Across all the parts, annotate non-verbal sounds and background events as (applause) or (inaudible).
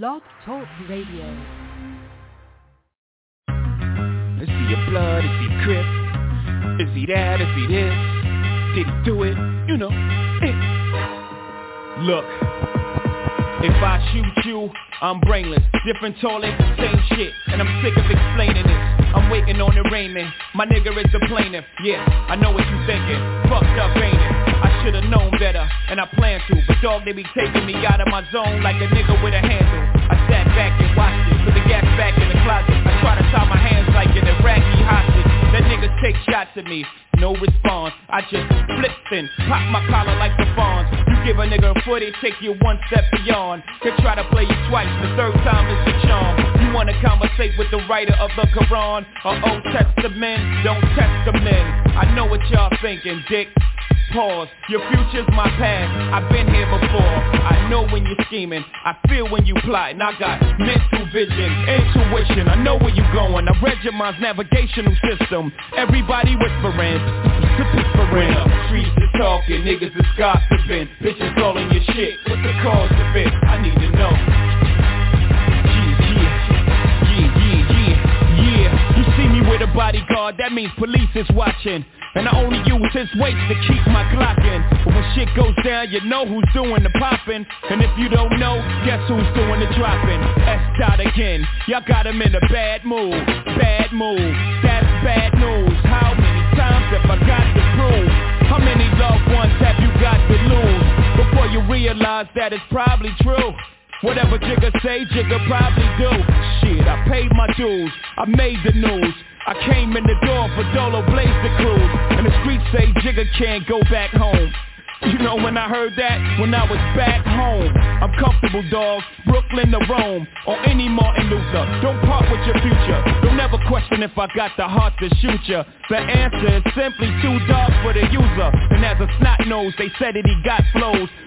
Blog Talk Radio. Is he a blood? Is he Crip? Is he that? Is he this? Did he do it? You know. Eh. (laughs) Look, if I shoot you, I'm brainless. Different toilet, same shit. And I'm sick of explaining this. I'm waiting on the raiment. My nigga is the plaintiff. Yeah, I know what you thinking. Fucked up, ain't it? I should've known better, and I plan to. But dog, they be taking me out of my zone like a nigga with a handle. I sat back and watched it, put the gas back in the closet. I try to tie my hands like an Iraqi hostage. That niggas take shots at me, no response. I just flip and pop my collar like the fawns. You give a nigga a foot, it take you one step beyond. They try to play you twice, the third time is the charm. You wanna conversate with the writer of the Quran or Old Testament? Don't test the men. I know what y'all thinking, dick. Pause. Your future's my past. I've been here before. I know when you're scheming. I feel when you plot. And I got mental vision, intuition. I know where you're going. I read your mind's navigational system. Everybody whispering, whispering. Streets is talking, niggas is gossiping. Bitches calling your shit. What's the cause of it? I need to know. Yeah, yeah, yeah, yeah. You see me with a bodyguard, that means police is watching. And I only use his weight to keep my Glock in But when shit goes down, you know who's doing the popping And if you don't know, guess who's doing the dropping S dot again, y'all got him in a bad mood Bad mood, that's bad news How times have I got to prove? How many loved ones have you got to lose? Before you realize that it's probably true. Whatever Jigga say, Jigga probably do. Shit, I paid my dues, I made the news. I came in the door for Dolo Blaze the cruise. And the streets say Jigga can't go back home you know when I heard that, when I was back home I'm comfortable dog, Brooklyn to Rome Or any Martin Luther, don't part with your future. Don't ever question if I got the heart to shoot ya. The answer is simply too dark for the user. And as a snot nose, they said that he got flows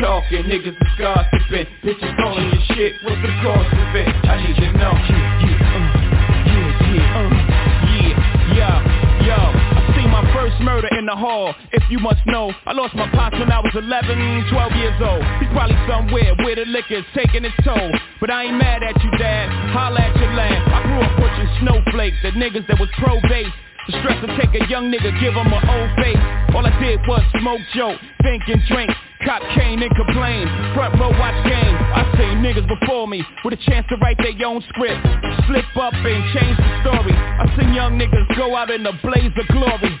talking, niggas is gossiping Bitches all in your shit, what's the cause of it? I need to know. Yeah, yeah, yeah, yeah. yo. I see my first murder in the hall If you must know. I lost my pops when I was 11, 12 years old. He's probably somewhere where the liquor's taking its toll. But I ain't mad at you dad, holla at your land. I grew up pushing snowflakes The niggas that was pro-base the stress to take a young nigga, give him an old face. All I did was smoke, joke, think and drink Cop cane and complain, front row watch game. I seen niggas before me with a chance to write their own script. Slip up and change the story. I seen young niggas go out in a blaze of glory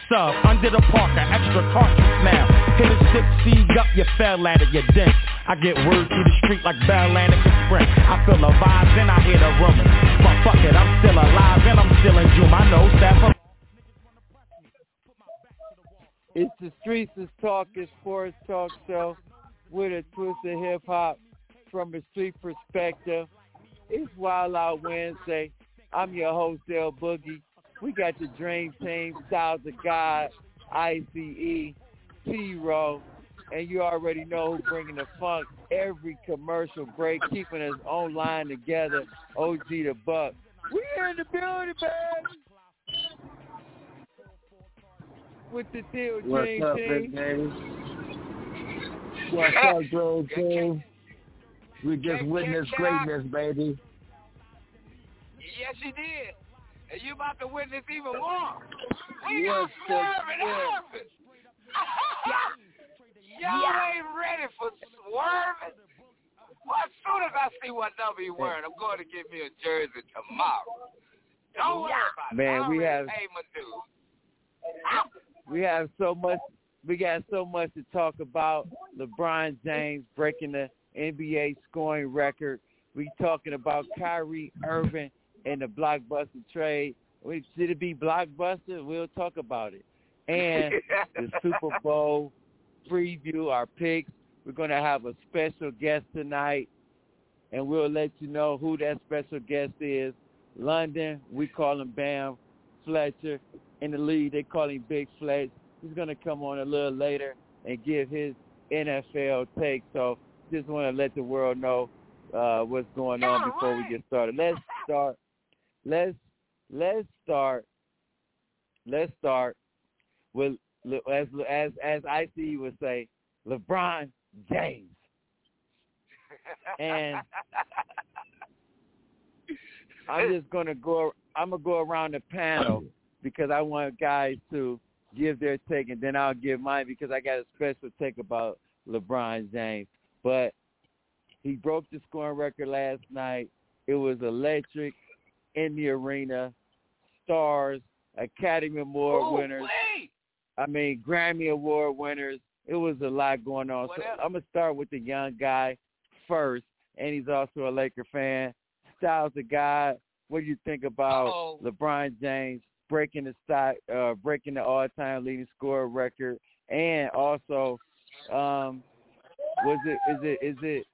Sub under the parker Extra cartridge now Hit a six seed up You fell at it You dent I get word through the street like Bell Sprint I feel the vibes and I hear the rumors But fuck it, I'm still alive and I'm still in June I know staff It's the Streets is Talking Sports Talk Show with a twist of hip hop from a street perspective. It's Wild Out Wednesday. I'm your host, Del Boogie. We got the Dream Team, Styles of God, ICE, T-Row, and you already know who's bringing the funk every commercial break, keeping us online together. OG the Buck. We in the building, baby. With the Steel What's Dream up, Team. big baby? What's up, Dream (laughs) Team? We just witnessed greatness, baby. Yes, you did. And you about to witness even more. We got swerving deal? Harvest. (laughs) Y'all ain't ready for swerving. Well, as soon as I see what number you wearing, I'm going to get me a jersey tomorrow. Don't worry about it. Man, we have-. We have so much. We got so much to talk about. LeBron James breaking the NBA scoring record. We talking about Kyrie Irving and the blockbuster trade. We Should it be blockbuster? We'll talk about it. And (laughs) the Super Bowl preview, our picks. We're going to have a special guest tonight, and we'll let you know who that special guest is. London, we call him Bam Fletcher. In the league, they call him Big Fletch. He's going to come on a little later and give his NFL take. So just want to let the world know uh, what's going on before we get started. Let's start. Let's let's start. Let's start with as as as IC would say, LeBron James. And I'm just gonna go. I'm gonna go around the panel because I want guys to give their take, and then I'll give mine because I got a special take about LeBron James. But he broke the scoring record last night. It was electric in the arena. Stars, Academy Award oh, winners. Wait. I mean, Grammy Award winners. It was a lot going on. What so else? I'm gonna start with the young guy first, and he's also a Laker fan. Styles the guy. What do you think about Uh-oh. LeBron James breaking the stock, uh, breaking the all-time leading scorer record, and also, um, was it is it is it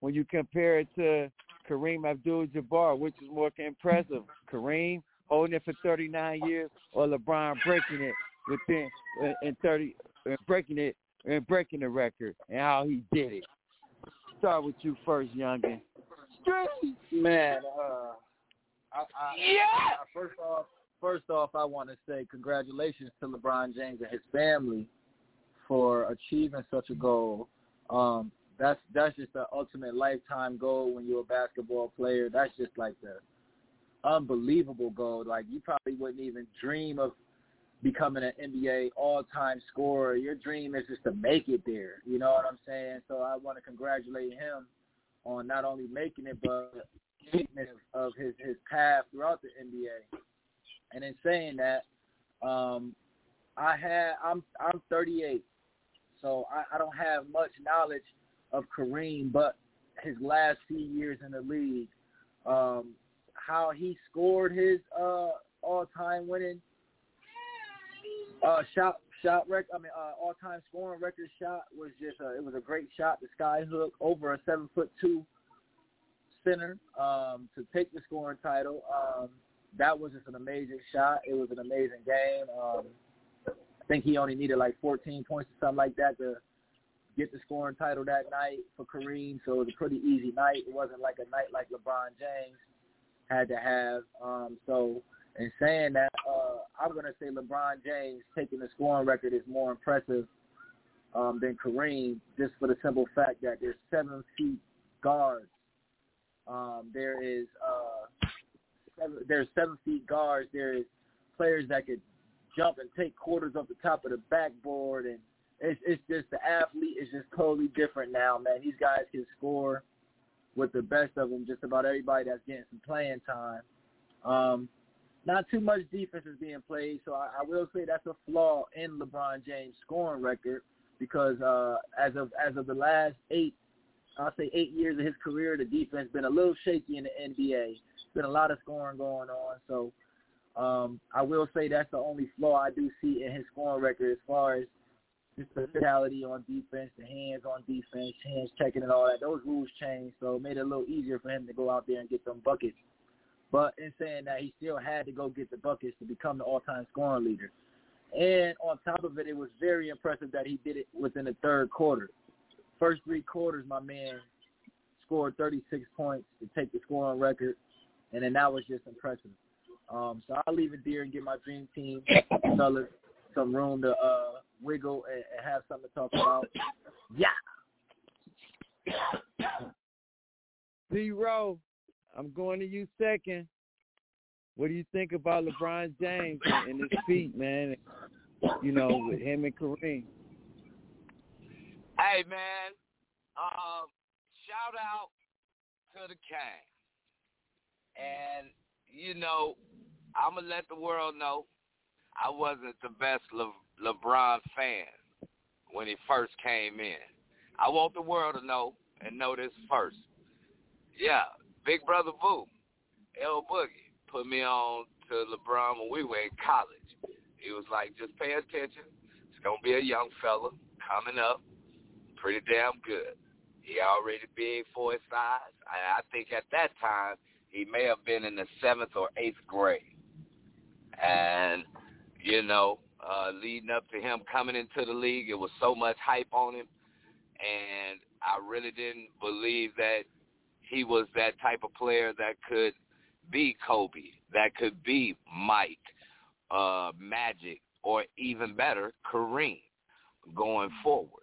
when you compare it to Kareem Abdul-Jabbar, which is more impressive, Kareem holding it for 39 years or LeBron breaking it within uh, in 30 uh, breaking it and breaking the record and how he did it. Start with you first, youngin. Man, uh, I, I, Yeah. I, first off, first off, I want to say congratulations to LeBron James and his family for achieving such a goal. Um, that's that's just the ultimate lifetime goal when you're a basketball player. That's just like the unbelievable goal. Like you probably wouldn't even dream of becoming an NBA all-time scorer. Your dream is just to make it there. You know what I'm saying? So I want to congratulate him on not only making it, but of his his path throughout the NBA. And in saying that, um, I had I'm I'm 38, so I, I don't have much knowledge of Kareem, but his last few years in the league, um, how he scored his uh, all-time winning uh, shot shot record. I mean, uh, all-time scoring record shot was just a, it was a great shot. The sky hook over a seven foot two center um, to take the scoring title. Um, that was just an amazing shot. It was an amazing game. Um, I think he only needed like 14 points or something like that to get the scoring title that night for Kareem. So it was a pretty easy night. It wasn't like a night like LeBron James had to have. Um, so in saying that, uh, I'm going to say LeBron James taking the scoring record is more impressive um, than Kareem, just for the simple fact that there's seven feet guards. Um, there is uh, seven, there's seven feet guards. There is players that could jump and take quarters off the top of the backboard, and it's it's just the athlete is just totally different now, man. These guys can score with the best of them. Just about everybody that's getting some playing time. Um, not too much defense is being played, so I, I will say that's a flaw in LeBron James' scoring record because uh, as of as of the last eight, I'll say eight years of his career, the defense been a little shaky in the NBA. Been a lot of scoring going on, so um, I will say that's the only flaw I do see in his scoring record as far as just the on defense, the hands on defense, hands checking and all that. Those rules changed, so it made it a little easier for him to go out there and get some buckets. But in saying that, he still had to go get the buckets to become the all-time scoring leader. And on top of it, it was very impressive that he did it within the third quarter. First three quarters, my man scored 36 points to take the scoring record, and then that was just impressive. Um, so I'll leave it there and give my dream team (coughs) fellas some room to uh, wiggle and, and have something to talk about. Yeah. (coughs) Zero. I'm going to you second. What do you think about LeBron James and his feet, man? You know, with him and Kareem. Hey man, um, shout out to the King. And you know, I'm gonna let the world know I wasn't the best Le- LeBron fan when he first came in. I want the world to know and know this first. Yeah, Big Brother Boo, L Boogie, put me on to LeBron when we were in college. He was like, just pay attention. It's gonna be a young fella coming up, pretty damn good. He already big for his size. I, I think at that time he may have been in the seventh or eighth grade, and you know, uh, leading up to him coming into the league, it was so much hype on him, and I really didn't believe that he was that type of player that could be Kobe, that could be Mike, uh, Magic, or even better, Kareem going forward.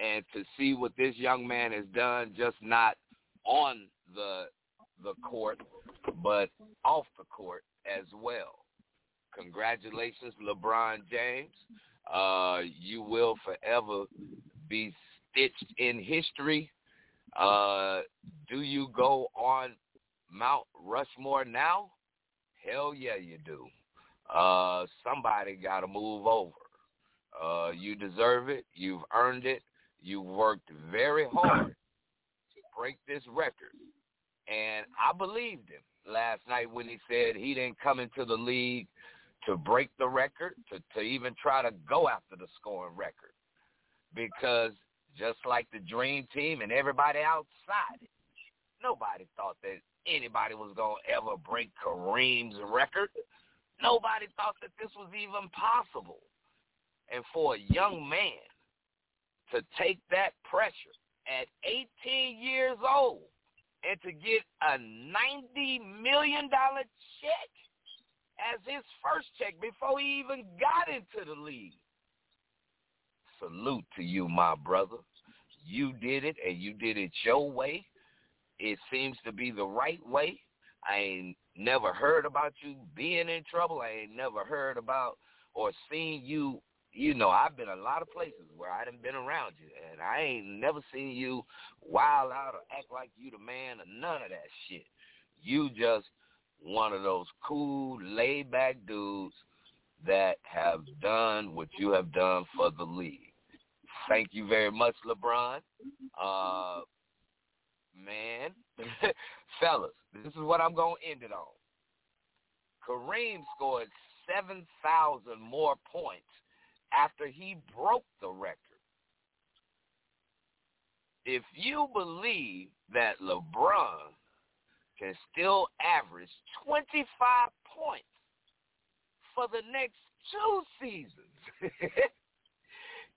And to see what this young man has done, just not on the the court, but off the court as well. Congratulations, LeBron James. Uh, you will forever be stitched in history. Uh, do you go on Mount Rushmore now? Hell yeah, you do. Uh, somebody got to move over. Uh, you deserve it. You've earned it. You've worked very hard to break this record. And I believed him last night when he said he didn't come into the league to break the record, to, to even try to go after the scoring record. Because just like the Dream Team and everybody outside it, nobody thought that anybody was going to ever break Kareem's record. Nobody thought that this was even possible. And for a young man to take that pressure at 18 years old and to get a $90 million check as his first check before he even got into the league. Salute to you, my brother. You did it, and you did it your way. It seems to be the right way. I ain't never heard about you being in trouble. I ain't never heard about or seen you. You know, I've been a lot of places where I done been around you, and I ain't never seen you wild out or act like you the man or none of that shit. You just one of those cool, laid back dudes that have done what you have done for the league. Thank you very much, LeBron. Uh, man, (laughs) fellas, this is what I'm going to end it on. Kareem scored 7,000 more points after he broke the record. If you believe that LeBron can still average 25 points for the next two seasons. (laughs)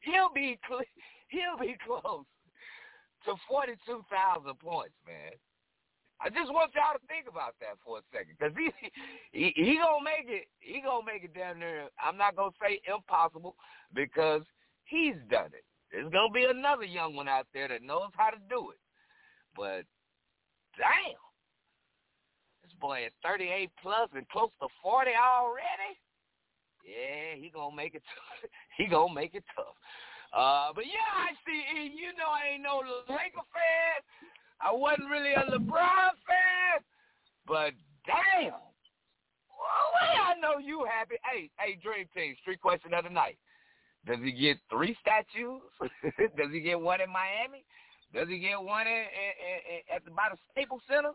he'll be cl- he'll be close to 42,000 points, man. I just want y'all to think about that for a second, cause he he he gonna make it. He gonna make it down there. I'm not gonna say impossible because he's done it. There's gonna be another young one out there that knows how to do it. But damn, boy at 38 plus and close to 40 already. Yeah, he gonna make it. T- (laughs) he gonna make it tough. Uh, but yeah, I see. You know, I ain't no Laker fan. I wasn't really a LeBron fan. But damn, well, I know you happy. Hey, hey, Dream Team. Street question of the night. Does he get three statues? (laughs) Does he get one in Miami? Does he get one in, in, in, at the by the Staples Center?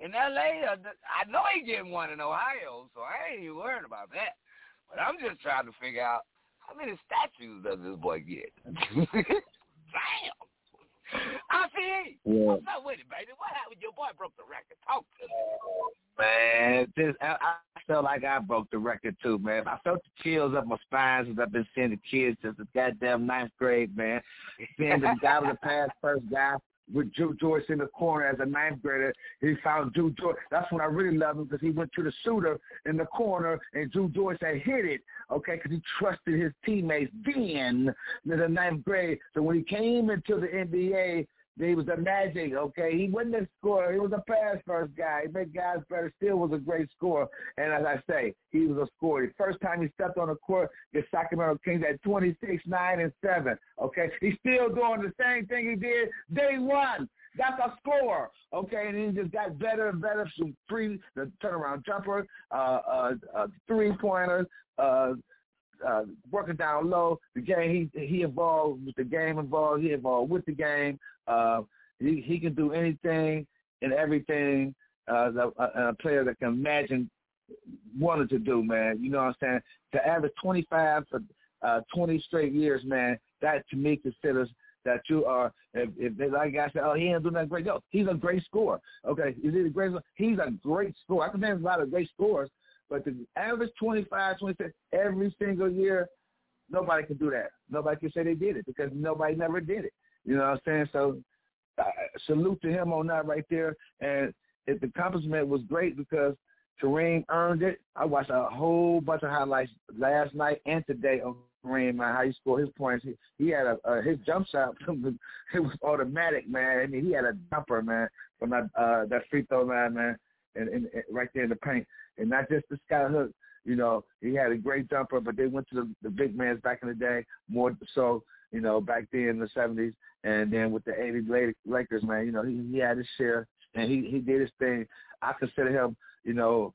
In L.A. Uh, I know he getting one in Ohio, so I ain't even worried about that. But I'm just trying to figure out how many statues does this boy get? (laughs) Damn. I see. Yeah. What's up with it, baby? What happened? Your boy broke the record. Talk to me. Man, this I, I felt like I broke the record too, man. I felt the chills up my spine since I've been seeing the kids since the goddamn ninth grade, man. Seeing the (laughs) guy with the pass first guy with Joe Joyce in the corner as a ninth grader. He found Dru Joyce. That's when I really loved him because he went to the shooter in the corner and Dru Joyce had hit it, okay, because he trusted his teammates then in the ninth grade. So when he came into the NBA, he was a magic, okay? He wasn't a scorer. He was a pass first guy. He made guys better. Still was a great scorer. And as I say, he was a scorer. The first time he stepped on the court, the Sacramento Kings at 26, 9, and 7, okay? He's still doing the same thing he did day one. That's a score, okay? And he just got better and better. Some three, the turnaround jumper, uh, uh, uh, three pointers, uh, uh, working down low. The game he he involved with the game involved. He involved with the game. Uh, he he can do anything and everything uh, a, a player that can imagine wanted to do, man. You know what I'm saying? To average 25 for uh, 20 straight years, man, that to me considers that you are, if, if they, like I said, oh, he ain't doing that great. No, he's a great scorer. Okay, is he a great? He's a great scorer. I can name a lot of great scores, but the average 25, 26 every single year, nobody can do that. Nobody can say they did it because nobody never did it. You know what I'm saying? So uh, salute to him on that right there. And if the accomplishment was great because Kareem earned it. I watched a whole bunch of highlights last night and today of Kareem, man, how he scored his points. He, he had a uh, his jump shot. (laughs) it was automatic, man. I mean, he had a jumper, man, from that uh, that free throw line, man, and, and, and right there in the paint, and not just the sky hook. You know, he had a great jumper, but they went to the, the big man's back in the day more so. You know, back then in the '70s, and then with the '80s Lakers, man, you know, he, he had his share, and he he did his thing. I consider him you know,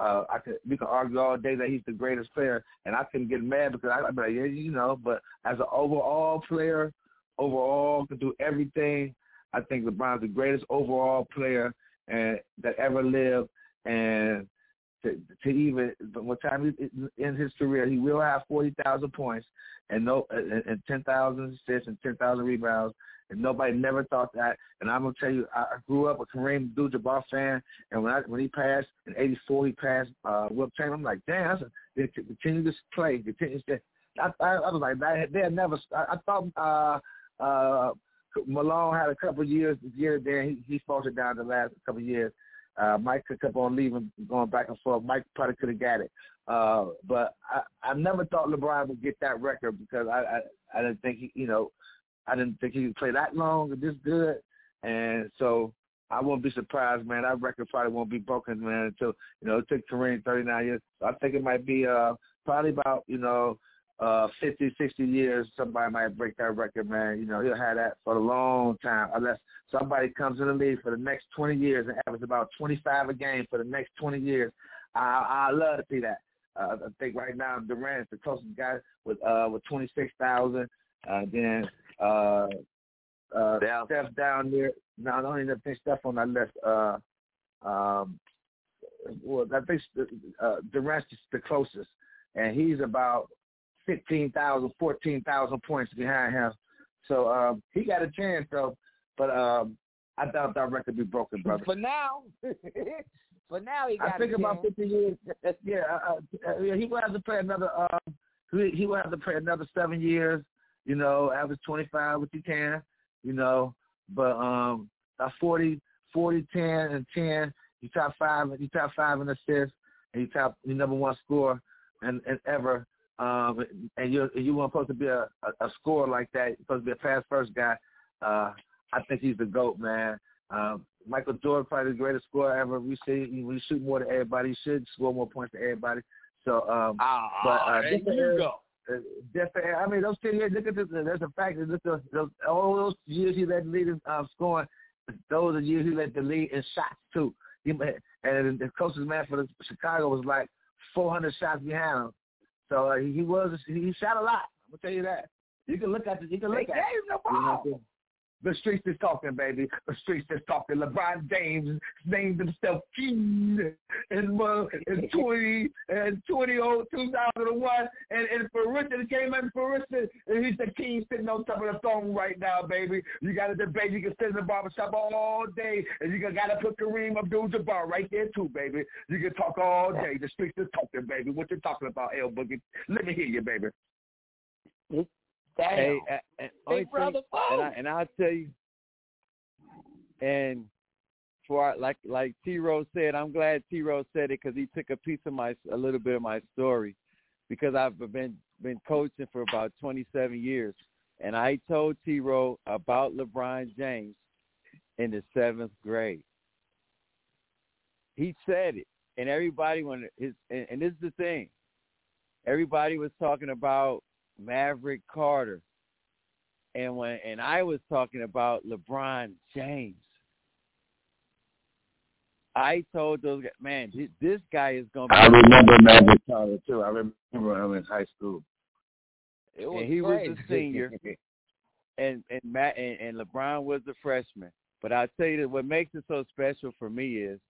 uh, I could we can argue all day that he's the greatest player, and I couldn't get mad because I, I'm like, yeah, you know. But as an overall player, overall can do everything. I think LeBron's the greatest overall player and that ever lived, and to, to even what time in his career he will have forty thousand points and no and, and ten thousand assists and ten thousand rebounds and nobody never thought that. And I'm gonna tell you, I grew up a Kareem Abdul-Jabbar fan, and when I when he passed in '84, he passed uh, Wilt Chamberlain. I'm like, damn, that's a, they continue to play, continue to. I, I, I was like, they, had never. I, I thought uh, uh, Malone had a couple years this year. Then he, he faltered down the last couple years. Uh, Mike kept on leaving, going back and forth. Mike probably could have got it, uh, but I, I never thought LeBron would get that record because I, I, I didn't think he, you know, I didn't think he could play that long or this good. And so I won't be surprised, man. That record probably won't be broken, man, until, you know, it took Kareem 39 years. So I think it might be uh probably about, you know, uh 50, 60 years, somebody might break that record, man. You know, he'll have that for a long time unless somebody comes in the league for the next 20 years and averages about 25 a game for the next 20 years. I I love to see that. Uh, I think right now Durant's the closest guy with uh with 26,000. Uh, then uh, uh, down. Steph down there. Not only that, think Steph on that list. Uh, um, well, I think uh, Durant's the closest, and he's about 15,000, 14,000 points behind him. So um, he got a chance, though. But um, I doubt that record be broken, brother. For now, (laughs) for now he got. I think about 50 years. (laughs) Yeah, uh, uh, he will have to play another. Uh, he, he will have to play another seven years you know, average 25 if you can, you know, but um, a 40, 40, 10, and 10, you top five, you top five in assists, and you top your number one score and, and ever. Um, and you you weren't supposed to be a, a, a scorer like that. You're supposed to be a pass first guy. Uh, I think he's the goat, man. Um, Michael Jordan probably the greatest scorer ever. We see when you shoot more than everybody, he should score more points than everybody. So, um, oh, but uh, there you go. Uh, just, I mean, those ten years. Look at this. There's a fact that this, those, all those years he led the lead in um, scoring. Those are years he led the lead in shots too. He, and the closest man for the Chicago was like 400 shots behind him. So uh, he was he shot a lot. I'm gonna tell you that. You can look at it. You can look they at. Gave him the ball. You know the streets is talking, baby. The streets is talking. LeBron James named himself king in, uh, (laughs) in 20 and 20, 2001. And, and for Richard, came in for Richard, and he's the king sitting on top of the throne right now, baby. You got a debate. You can sit in the barbershop all day, and you got to put Kareem Abdul-Jabbar right there too, baby. You can talk all day. The streets is talking, baby. What you talking about, L Boogie? Let me hear you, baby. Damn. Hey, and, Big brother, and, I, and I'll tell you, and for like like T Rose said, I'm glad T Rose said it because he took a piece of my a little bit of my story because I've been been coaching for about 27 years, and I told T Rose about LeBron James in the seventh grade. He said it, and everybody when his and, and this is the thing, everybody was talking about Maverick Carter, and when and I was talking about LeBron James. I told those guys, man, this, this guy is gonna. Be I remember Maverick Carter too. I remember him in high school. It was and he great. was a senior, (laughs) and and Matt and, and LeBron was a freshman. But I tell you that what makes it so special for me is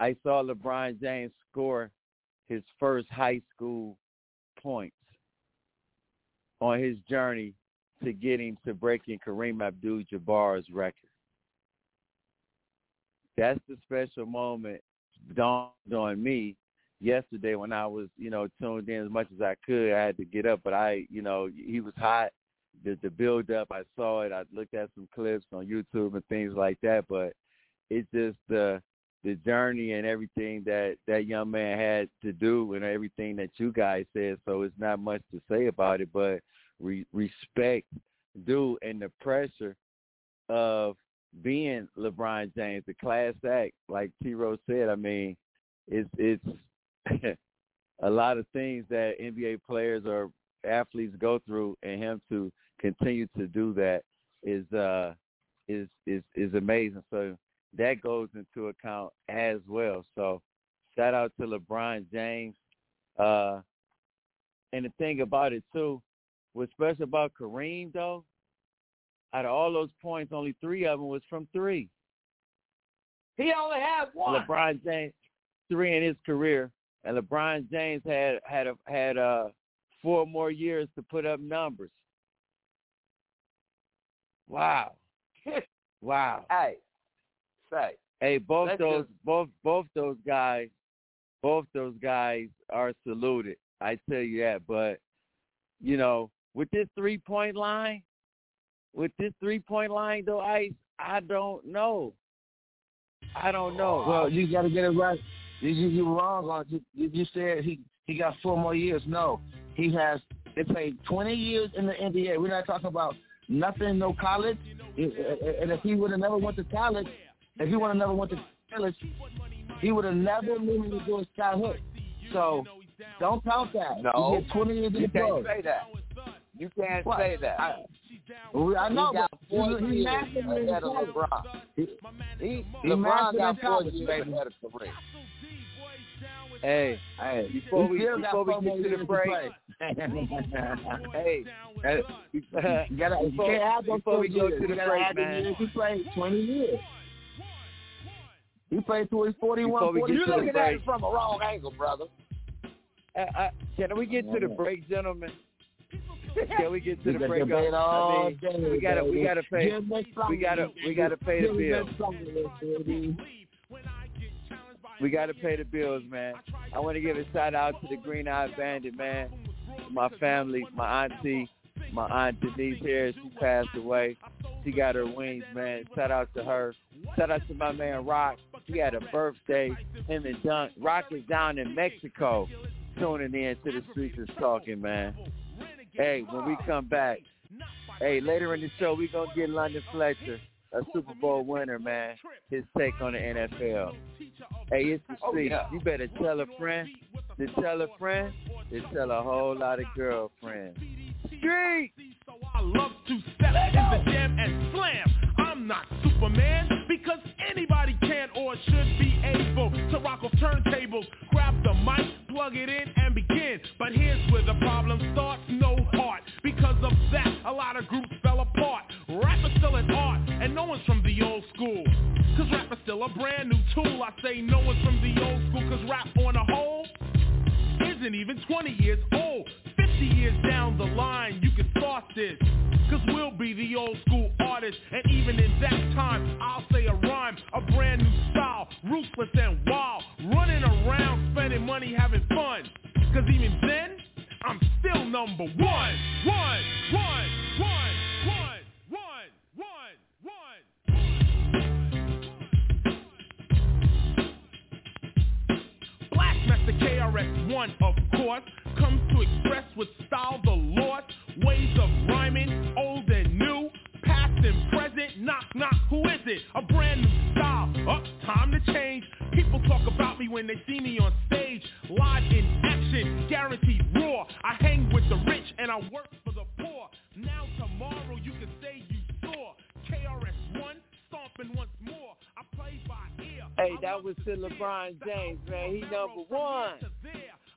I saw LeBron James score his first high school points on his journey to getting to breaking Kareem Abdul-Jabbar's record. That's the special moment dawned on me yesterday when I was, you know, tuned in as much as I could. I had to get up, but I, you know, he was hot. The the build up, I saw it. I looked at some clips on YouTube and things like that, but it's just the the journey and everything that that young man had to do and everything that you guys said. So it's not much to say about it, but re- respect due and the pressure of being LeBron James, the class act, like T. Rose said. I mean, it's it's (laughs) a lot of things that NBA players or athletes go through, and him to continue to do that is uh is is is amazing. So that goes into account as well. So shout out to LeBron James. Uh and the thing about it too, what's special about Kareem though, out of all those points, only three of them was from three. He only had one. LeBron James three in his career, and LeBron James had had a, had uh four more years to put up numbers. Wow, (laughs) wow. Hey, say. Hey, both Let's those just- both both those guys, both those guys are saluted. I tell you that. But you know, with this three point line, with this three point line though, I I don't know. I don't know. Well, you got to get it right. You, you, you're wrong on you, you. You said he he got four more years. No, he has. They played 20 years in the NBA. We're not talking about nothing, no college. And if he would have never went to college, if he would have never went to college, he would have never moved to do his childhood. So don't count that. No. he had 20 years You can't say that. You can't What? say that. I, I know, he got four he, years ahead of. LeBron. He, He, He LeBron got four years ahead of Kareem. Hey, hey, Before we- still before we get to the break. (laughs) hey, Hey, uh, You gotta, you Before- can't have before we go to the break, man. He played 20 years. He played till his 41, Before we get 42. You're looking at break. it from a wrong angle, brother. uh, uh, can we get to the break, gentlemen? (laughs) Can we get to the break? I mean, day, we gotta we gotta pay we gotta we gotta pay the Jim bills. We gotta pay the bills, man. I want to give a shout out to the Green Eye Bandit, man. My family, my auntie, my aunt Denise here. She passed away. She got her wings, man. Shout out to her. Shout out to my man Rock. He had a birthday. Him and Dunk. Rock is down in Mexico, tuning in to the streets is talking, man. Hey, when we come back, hey, later in the show we gonna get London Fletcher, a Super Bowl winner, man. His take on the NFL. Hey, it's the Oh, street. yeah. You better tell a friend. To tell a friend. To tell a whole lot of girlfriends. Street. I love to step in the jam and slam. I'm not Superman or should be able to rock off turntables, grab the mic, plug it in, and begin. But here's where the problem starts: no heart. Because of that, a lot of groups fell apart. Rap is still an art, and no one's from the old school. Cause rap is still a brand new tool. I say no one's from the old school, cause rap on a whole isn't even 20 years old. 50 years down the line, you can start this. Cause we'll be the old school artists. And even in that time, I'll say a rhyme, a brand new ruthless and wild. Running around, spending money, having fun. Cause even then, I'm still number one. One, one, one, one. Blastmaster KRS-One, of course, comes to express with style the lost ways of rhyming, old and new, past and present. Knock, knock, who is it? A brand new style. Up, time to change. People talk about me when they see me on stage, live in action, guaranteed raw. I hang with the rich and I work for the poor. Now tomorrow you can say you saw KRS-One stomping once more. I play by ear. Hey, that was to LeBron James, man. He number one.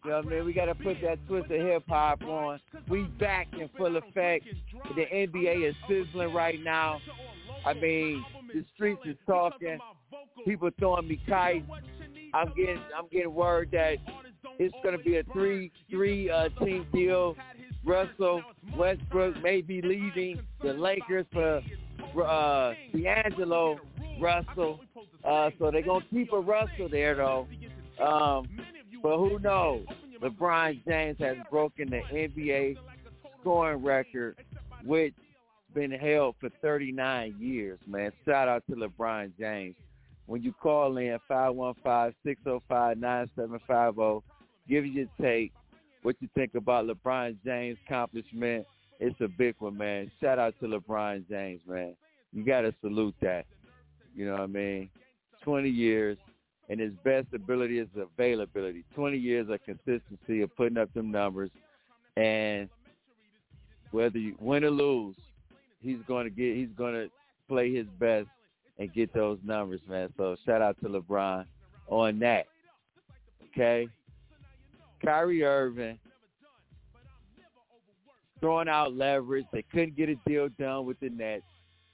You know what I mean? We got to put that twist of hip hop on. We back in full effect. The NBA is sizzling right now. I mean, the streets is talking. People throwing me kites. I'm getting I'm getting word that it's going to be a three three uh, team deal. Russell Westbrook may be leaving the Lakers for uh, D'Angelo Russell. Uh, so they're to keep a Russell there, though. Um, but who knows? LeBron James has broken the NBA scoring record, which been held for 39 years, man. Shout out to LeBron James. When you call in 515-605-9750, give your take, what you think about LeBron James' accomplishment. It's a big one, man. Shout out to LeBron James, man. You got to salute that. You know what I mean? 20 years, and his best ability is availability. 20 years of consistency of putting up them numbers, and whether you win or lose, he's going to get. He's going to play his best and get those numbers, man. So shout out to LeBron on that. Okay, Kyrie Irving throwing out leverage. They couldn't get a deal done with the Nets.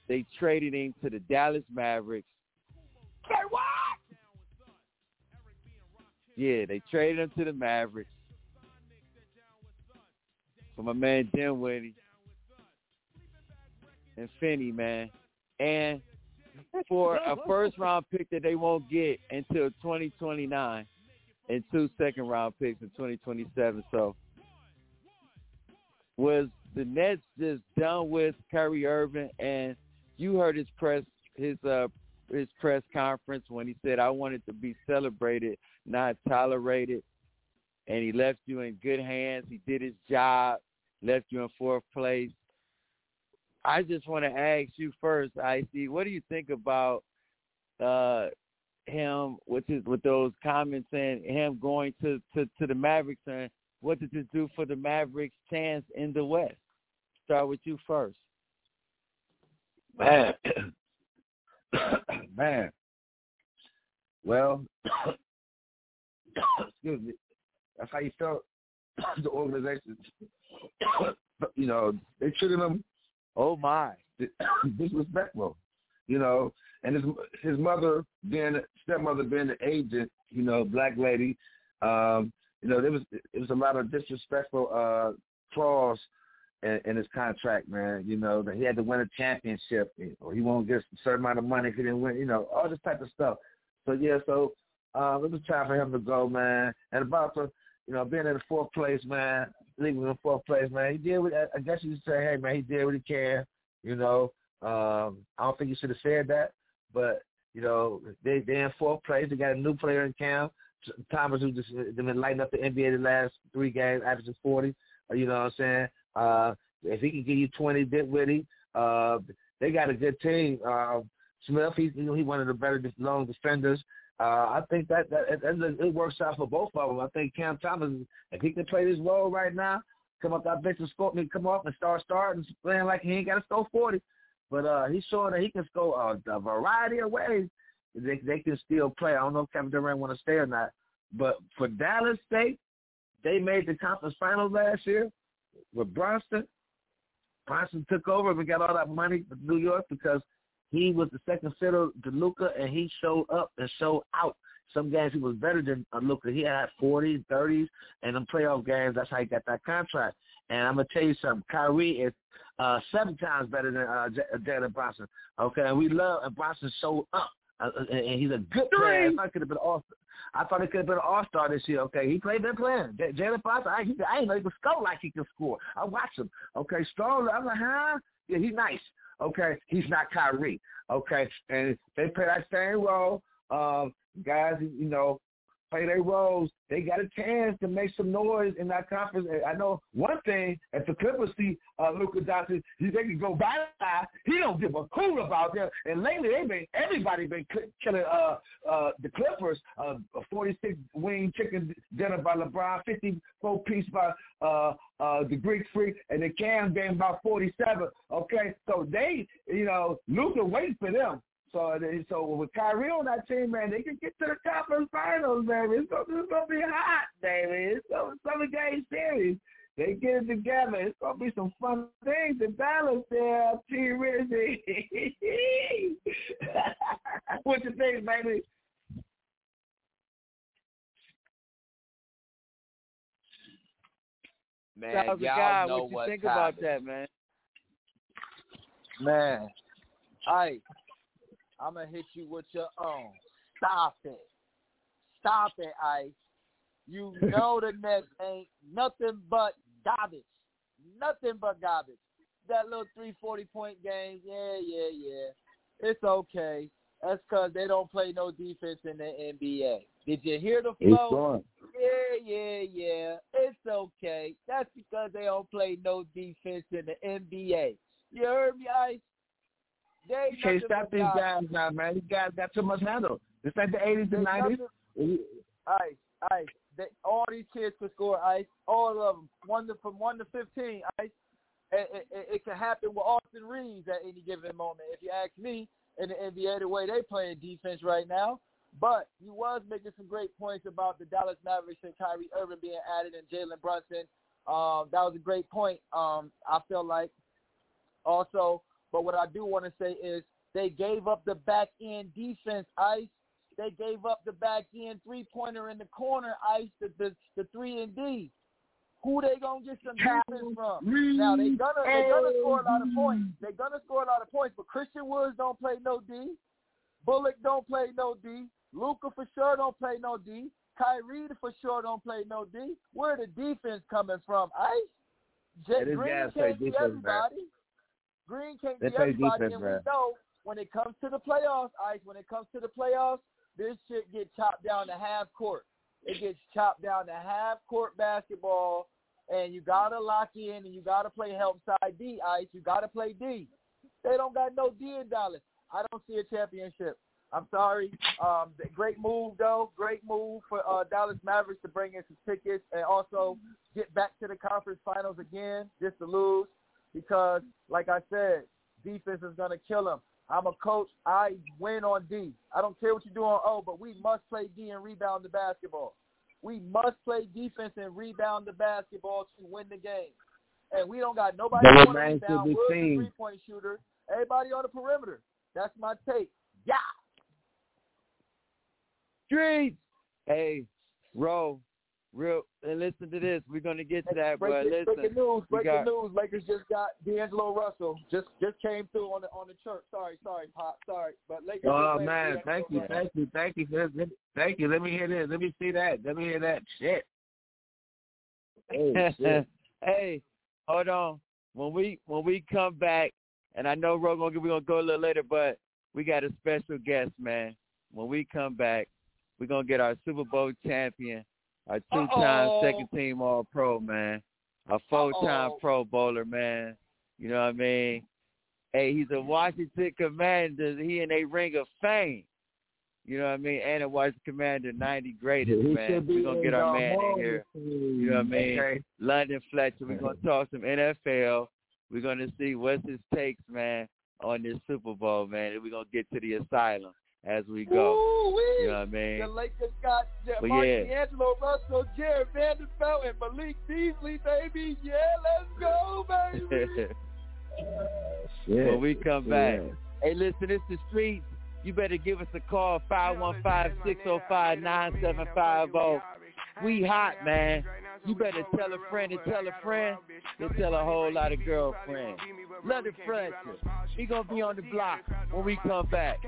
They traded him to the Dallas Mavericks. Say what? Yeah, they traded him to the Mavericks. For my man Dinwiddie and Finney, man. And for a first round pick that they won't get until 2029 and two second round picks in 2027. So was the Nets just done with Kyrie Irving and you heard his press his uh his press conference when he said I wanted to be celebrated, not tolerated. And he left you in good hands. He did his job, left you in fourth place. I just want to ask you first, IC, what do you think about uh him with his with those comments and him going to, to, to the Mavericks and what did this do for the Mavericks chance in the West? Start with you first. Man, (coughs) man. Well, (coughs) excuse me. That's how you felt (coughs) the organization. you know, they treated him. Oh my, (coughs) disrespectful. You know, and his his mother being stepmother being an agent. You know, black lady. Um, you know, there was it was a lot of disrespectful uh clause in, in his contract, man. You know that he had to win a championship, or he won't get a certain amount of money if he didn't win. You know, all this type of stuff. So yeah, so uh, it was time for him to go, man. And about the, you know, being in the fourth place, man, leaving in the fourth place, man. He did what I guess you say, hey, man, he did what he can. You know, um, I don't think you should have said that, but you know, they they in fourth place. They got a new player in Cam. Thomas who just been lighting up the NBA the last three games, averaging forty. You know what I'm saying? Uh, if he can give you 20, Dinwiddie. Uh, they got a good team. Uh, Smith, he's you know he's one of the better long defenders. Uh, I think that, that it, it works out for both of them. I think Cam Thomas, if he can play this role right now, come up that bench and score, me come up and start starting, playing like he ain't got to score 40. But uh, he's showing that he can score a, a variety of ways. They they can still play. I don't know if Kevin Durant want to stay or not. But for Dallas State, they made the conference finals last year with Brunson. Brunson took over and got all that money for New York because he was the second fiddle to Luka, and he showed up and showed out. Some games he was better than uh, Luka. He had 40s, 30s, and in playoff games, that's how he got that contract. And I'm gonna tell you something. Kyrie is uh, seven times better than uh, Jalen Brunson. Okay, and we love and Brunson showed up, uh, and he's a good player. I could have been all. I thought he could have been an All Star this year. Okay, he played that playing. Jalen Brunson, I, he, I ain't know he could score like he can score. I watched him. Okay, strong. I'm like, huh? Yeah, he's nice. Okay, he's not Kyrie. Okay, and they play that same role. Um, guys, you know, play their roles. They got a chance to make some noise in that conference. I know one thing: if the Clippers see uh, Luka Doncic, they can go by. He don't give a hoot about them. And lately, they've been everybody been killing uh, uh, the Clippers. Uh, a 46 wing chicken dinner by LeBron, 54 piece by uh, uh, the Greek Freak, and the Cam game about 47. Okay, so they, you know, Luka waits for them. So so with Kyrie on that team, man, they can get to the conference finals, baby. It's gonna, it's gonna be hot, baby. It's gonna seven game series. They get it together. It's gonna be some fun things in Dallas there, T Rizzy. (laughs) what you think, baby? Man, y'all guy, know what you what think time about that, man? Man, Ike, I'm gonna hit you with your own. Stop it. Stop it, Ike. You (laughs) know the Nets ain't nothing but garbage. Nothing but garbage. That little 340 point game, yeah, yeah, yeah. It's okay. That's because they don't play no defense in the NBA. Did you hear the flow? Yeah, yeah, yeah. It's okay. That's because they don't play no defense in the NBA. You heard me, Ice? You can't stop these guys now, man. These guys got too much handle. It's like the 80s They and 90s. nothing- Ice, ice. They, all these kids can score ice. All of them, one to, from one to fifteen. Ice. It, it, it, it can happen with Austin Reaves at any given moment. If you ask me, in the NBA, the way they playing defense right now. But you was making some great points about the Dallas Mavericks and Kyrie Irving being added and Jalen Brunson. Um, that was a great point. Um, I feel like also, but what I do want to say is they gave up the back end defense, Ice. They gave up the back end three pointer in the corner, Ice, the the, the three and D. Who they gonna get some defense from? Now they gonna they gonna score a lot of points. They gonna score a lot of points, but Christian Woods don't play no D. Bullock don't play no D. Luka for sure don't play no D. Kyrie for sure don't play no D. Where the defense coming from? Ice. J- Yeah, this Green guys can't play be defense, man. Green can't They be everybody, defense, and we know when it comes to the playoffs, Ice. When it comes to the playoffs, this shit get chopped down to half court. It gets chopped down to half court basketball, and you gotta lock in and you gotta play help side D, Ice. You gotta play D. They don't got no D in Dallas. I don't see a championship. I'm sorry. Um, great move though. Great move for uh, Dallas Mavericks to bring in some tickets and also get back to the conference finals again, just to lose. Because, like I said, defense is gonna kill them. I'm a coach. I win on D. I don't care what you do on O, but we must play D and rebound the basketball. We must play defense and rebound the basketball to win the game. And we don't got nobody on the to rebound. be Woods a seen. three point shooter. Everybody on the perimeter. That's my take. Yeah. Streets. Hey, Ro, real and listen to this. We're gonna get to that, but breaking, listen. breaking news. we Breaking got- news. Lakers just got D'Angelo Russell. Just just came through on the on the church. Sorry, sorry, Pop. Sorry, but Lakers. Oh just man, D'Angelo thank you, thank you, thank you, for this. thank you. Let me hear this. Let me see that. Let me hear that. Shit. Oh, (laughs) shit. hey, hold on. When we when we come back, and I know Ro gonna we're gonna go a little later, but we got a special guest, man. When we come back, we're gonna get our Super Bowl champion, our two-time Uh-oh. second team All Pro, man, a four-time Uh-oh. Pro Bowler, man. You know what I mean? Hey, he's a Washington Commander. He in a Ring of Fame. You know what I mean? And a Washington Commander 90 greatest, He man. We're gonna get our man in here. of You know what I mean? Okay. London Fletcher. We're gonna (laughs) talk some NFL. We're gonna see what's his takes, man, on this Super Bowl, man. And we're gonna get to the asylum as we go. Woo-wee. You know what I mean? The Lakers got Ja- But Mark yeah. D'Angelo Russell, Jarred Vanderbilt, and Malik Beasley, baby. Yeah, let's go, baby. (laughs) (laughs) Shit. when we come back. Yeah. Hey, listen, it's the streets. You better give us a call, 515-605-9750. We hot, man. You better tell a friend and tell a friend and tell a whole lot of girlfriends. London Fletcher. He gonna be on the block when we come back.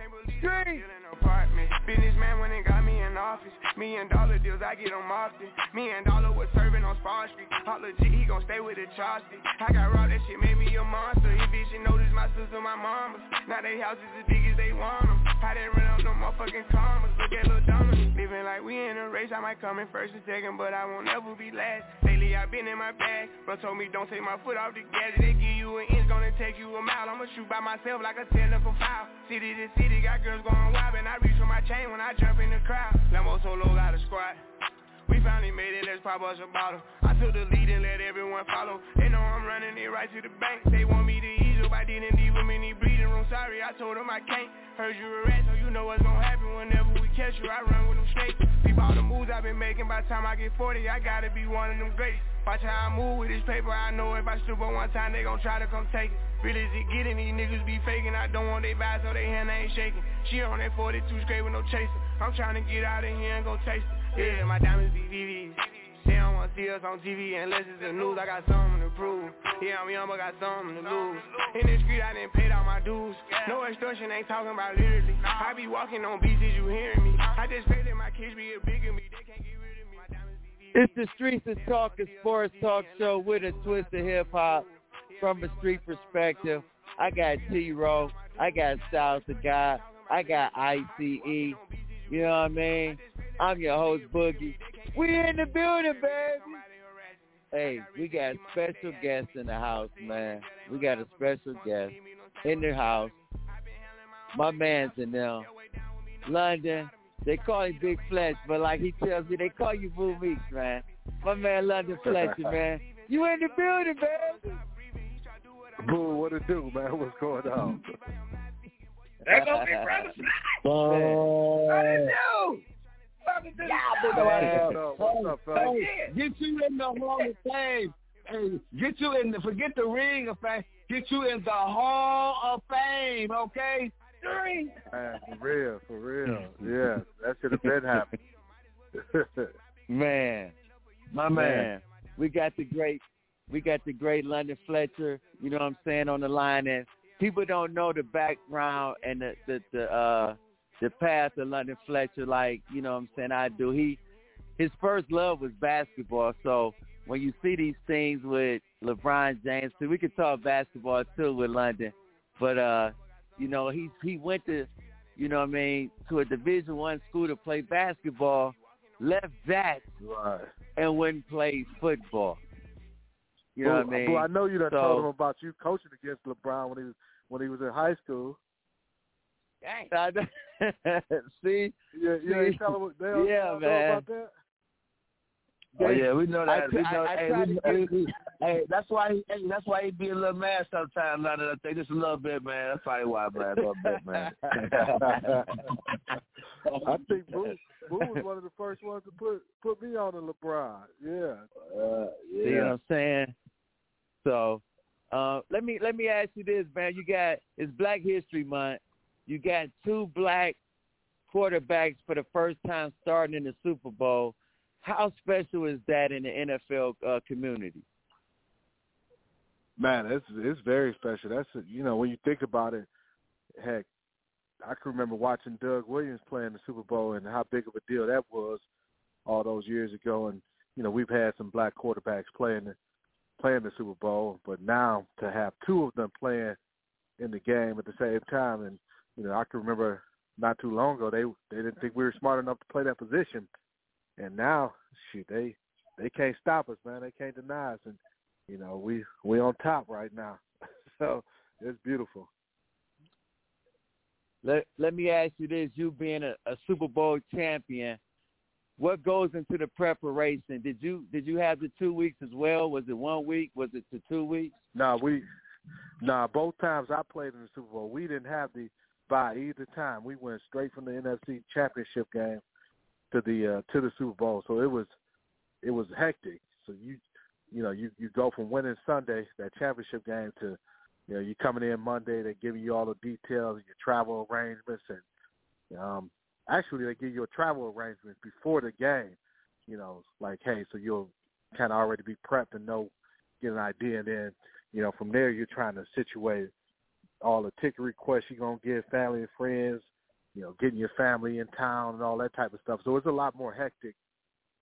Apartment. Businessman when it got me in office. Million dollar deals, I get them often. Me and Dollar was serving on Spawn Street. Holla G, he gon' stay with the chopstick. I got robbed, that shit made me a monster. He bitch and notice my sister, my mama. Now they houses as big as they want them. I didn't run up no motherfucking commas. Look at Lil Donna. Living like we in a race, I might come in first and second, but I won't ever be last. Lately I been in my bag. Bro told me don't take my foot off the gas. They give you an inch, gonna take you a mile. I'ma shoot by myself like a tender for foul. City to city, got girls going wild, and I reach for my chain when I jump in the crowd. Lambo solo got a squad. We finally made it, let's pop us a bottle. I took the lead and let everyone follow. They know I'm running it right to the bank. They want me to ease hope I didn't leave him in the breathing room. Sorry, I told him I can't. Heard you a rat, so you know what's gonna happen whenever we catch you. I run with them snakes. Peep all the moves I've been making. By the time I get 40, I gotta be one of them greats. Watch how I move with this paper. I know if I stoop on one time, they gon' try to come take it. Really is it getting? These niggas be faking. I don't want they vibe, so they hand ain't shaking. She on that 42 straight with no chaser. I'm trying to get out of here and go taste it. Yeah, my diamonds be VVs. They don't wanna see us on TV unless it's the news. I got something to prove. Yeah, I'm young, but got something to lose. In the street, I didn't pay all my dues. No extortion, ain't talking about literally. I be walking on beats, is you hearing me? I just pray that my kids be a bigger me. They can't get rid of me. It's the Streets is Talking Sports Talk Show with a twist of hip hop from a street perspective. I got T-Row. I got Styles the God. I got ICE. You know what I mean? I'm your host, Boogie. We in the building, baby. Hey, we got special guests in the house, man. We got a special guest in the house. My man's in there. London. They call him Big Fletch, but like he tells me, they call you Boo Meeks, man. My man London Fletcher, man. You in the building, baby. Boo, what it do, man? What's going on? There go Big Brother Snipes. Oh, What it do? Welcome to the show. What's what's up, fellas? Hey, get you in the Hall of Fame. Hey, get you in the forget the ring of fame. Get you in the Hall of Fame, okay? Ring. Man, for real, for real. (laughs) Yeah, that should have been happening. (laughs) Man, My man, man. we got the great, we got the great London Fletcher. You know what I'm saying on the line, and people don't know the background and the the, the uh the path of London Fletcher. Like you know what I'm saying, I do. He his first love was basketball. So when you see these things with LeBron James, too, we could talk basketball too with London, but uh, you know he he went to, you know what I mean, to a Division One school to play basketball. Left that right. and went and played football. You know well, what I mean? Well, I know you done So- told him about you coaching against LeBron when he was when he was in high school. Dang. I- (laughs) See, Yeah, yeah. See? You tell him what they don't Yeah, know man. about that. Oh yeah, we know that. tr- we know. I- I hey, we, to hey, get- (laughs) hey, that's why. He, hey, that's why he be a little mad sometimes. Now that I think just a little bit, man. That's probably why, man. A little bit, man. (laughs) I think Boo, Boo was one of the first ones to put put me on the LeBron. Yeah. Uh, See what. I'm saying? So, uh, let me let me ask you this, man. You got it's Black History Month. You got two black quarterbacks for the first time starting in the Super Bowl. How special is that in the NFL uh, community? Man, it's it's very special. That's a, you know when you think about it, heck, I can remember watching Doug Williams playing the Super Bowl and how big of a deal that was all those years ago. And you know we've had some black quarterbacks playing the playing the Super Bowl, but now to have two of them playing in the game at the same time, and you know I can remember not too long ago they they didn't think we were smart enough to play that position, and now shoot they they can't stop us, man. They can't deny us, and you know we we on top right now, (laughs) so it's beautiful. Let Let me ask you this: You being a, a Super Bowl champion, what goes into the preparation? Did you Did you have the two weeks as well? Was it one week? Was it the two weeks? Nah, we nah both times I played in the Super Bowl, we didn't have the bye either time. We went straight from the NFC Championship game to the uh, to the Super Bowl, so it was it was hectic. So you you know you you go from winning Sunday that championship game to you know you coming in Monday. They giving you all the details, your travel arrangements, and um actually they give you a travel arrangement before the game. You know, like hey, so you'll kind of already be prepped and know get an idea, and then you know from there you're trying to situate all the ticket requests you're gonna give family and friends, you know, getting your family in town and all that type of stuff. So it's a lot more hectic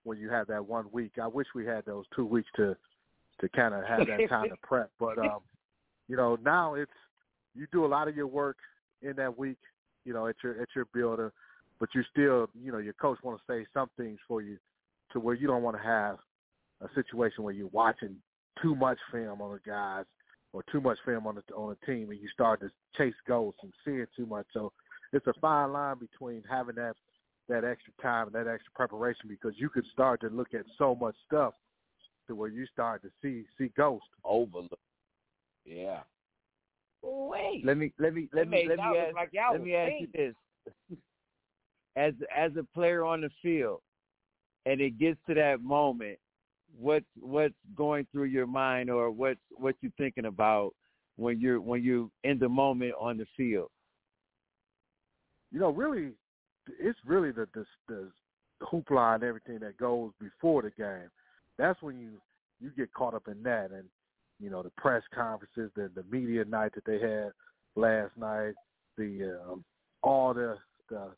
when you have that one week. I wish we had those two weeks to to kind of have that time to prep, but um, you know, now it's you do a lot of your work in that week, you know, at your at your builder, but you still, you know, your coach want to say some things for you to where you don't want to have a situation where you're watching too much film on the guys or too much film on the on the team and you start to chase goals and seeing too much. So it's a fine line between having that that extra time and that extra preparation because you could start to look at so much stuff to where you start to see see ghosts. Overlook. Yeah. Wait. Let me let me let me let me ask like y'all let me ask you this. (laughs) As as a player on the field, and it gets to that moment, what's what's going through your mind, or what's what you thinking about when you're when you in the moment on the field? you know, really, it's really the the, the hoopla and everything that goes before the game. That's when you you get caught up in that, and you know the press conferences, the the media night that they had last night, the um, all the the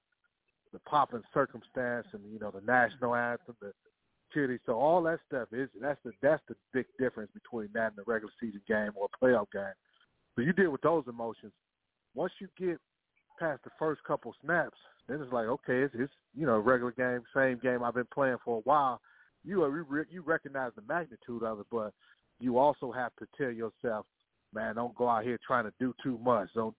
the and circumstance, and you know the national anthem, the cheerleading. So all that stuff is that's the that's the big difference between that and the regular season game or a playoff game. So you deal with those emotions. Once you get past the first couple snaps, then it's like okay, it's, it's you know regular game, same game I've been playing for a while. You uh, are, you recognize the magnitude of it, but you also have to tell yourself, man, don't go out here trying to do too much. Don't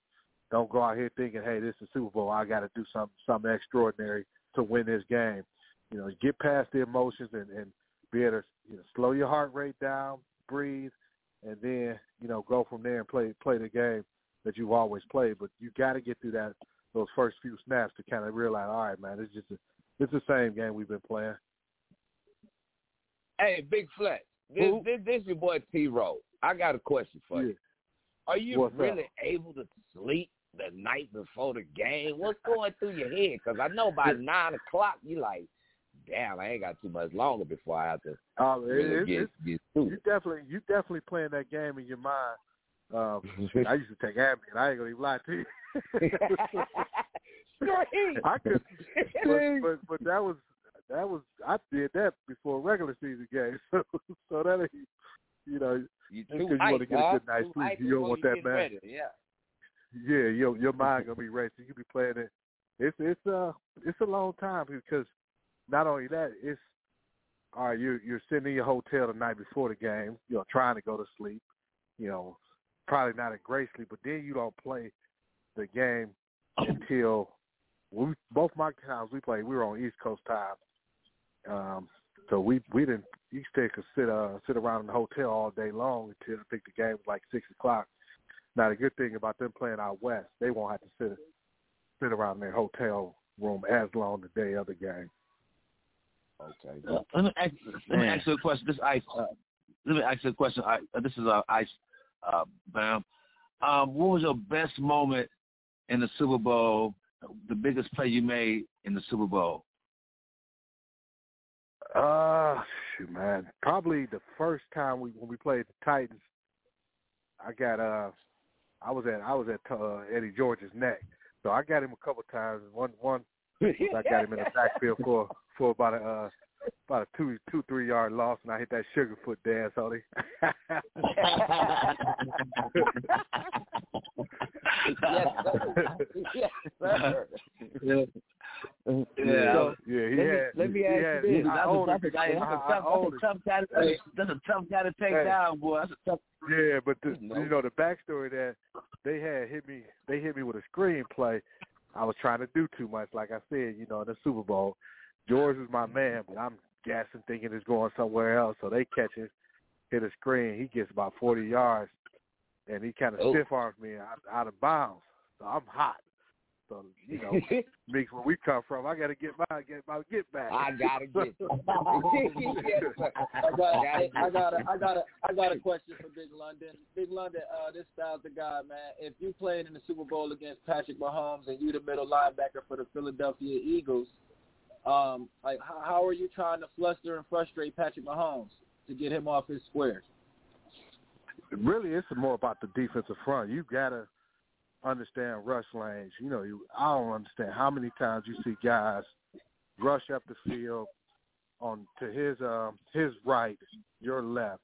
don't go out here thinking, hey, this is Super Bowl. I got to do something something extraordinary to win this game. You know, get past the emotions and, and be able to you know, slow your heart rate down, breathe, and then you know go from there and play play the game that you've always played. But you got to get through that those first few snaps to kind of realize, all right, man, it's just a, it's the same game we've been playing. Hey, Big Fletch. This, Who? this this your boy T Row. I got a question for you. Are you What's up? really able to sleep the night before the game? What's going through your head? Because I know by nine o'clock you like, damn, I ain't got too much longer before I have to Um, it- really it- get it's- get you definitely you definitely playing that game in your mind. Um, (laughs) I used to take Ambien. I ain't gonna even lie to you. (laughs) (laughs) I could, but, but but that was that was I did that before regular season game. So so that ain't you know You just too 'cause you want to get a good night's sleep, you don't want you that bad. ready. Yeah. Yeah, your your mind gonna be racing. You be playing it. It's it's uh it's a long time because not only that it's all right. You're you're sitting in your hotel the night before the game. You know, trying to go to sleep. You know, probably not a great sleep, but then you don't play the game until we both my times we played. We were on East Coast time, um, so we we didn't. You still could sit uh sit around in the hotel all day long until I think the game was like six o'clock. Now the good thing about them playing out west, they won't have to sit sit around in their hotel room as long the day of the game. Okay. Uh, let me ask, let me ask you a question. This ice. Uh, let me ask you a question. I, uh, this is uh, ice. Uh, Bam. Um, what was your best moment in the Super Bowl? The biggest play you made in the Super Bowl? Uh, shoot, man. Probably the first time we when we played the Titans, I got uh, I was at I was at uh, Eddie George's neck, so I got him a couple times. One one, (laughs) I got him in the backfield for for about a uh, about a two two three yard loss, and I hit that sugarfoot dance on him. (laughs) yes, sir. yes, sir. Yeah. Yeah. So, yeah, he let me- let me ask you this. I That's a tough him. guy. That's a I- tough, I that's a tough guy. To, that's a tough guy to take Hey. down, boy. That's a tough. Yeah, but the, No. you know the backstory that they had hit me. They hit me with a screenplay. I was trying to do too much, like I said. You know, in the Super Bowl, George is my man, but I'm guessing, thinking it's going somewhere else. So they catch it, hit a screen. He gets about 40 yards, and he kind of Oh. stiff arms me out, out of bounds. So I'm hot. So you know, (laughs) Meeks, where we come from, I got to get my get my get back. I gotta get. (laughs) yes, sir. (laughs) I got, I, I got, a, I got, a, I got a question for Big London. Big London, uh, this style's the guy, man. If you playing in the Super Bowl against Patrick Mahomes and you the middle linebacker for the Philadelphia Eagles, um, like how, are you trying to fluster and frustrate Patrick Mahomes to get him off his square? really it's more about the defensive front. You gotta understand rush lanes. You know, you I don't understand how many times you see guys rush up the field on to his um his right, your left,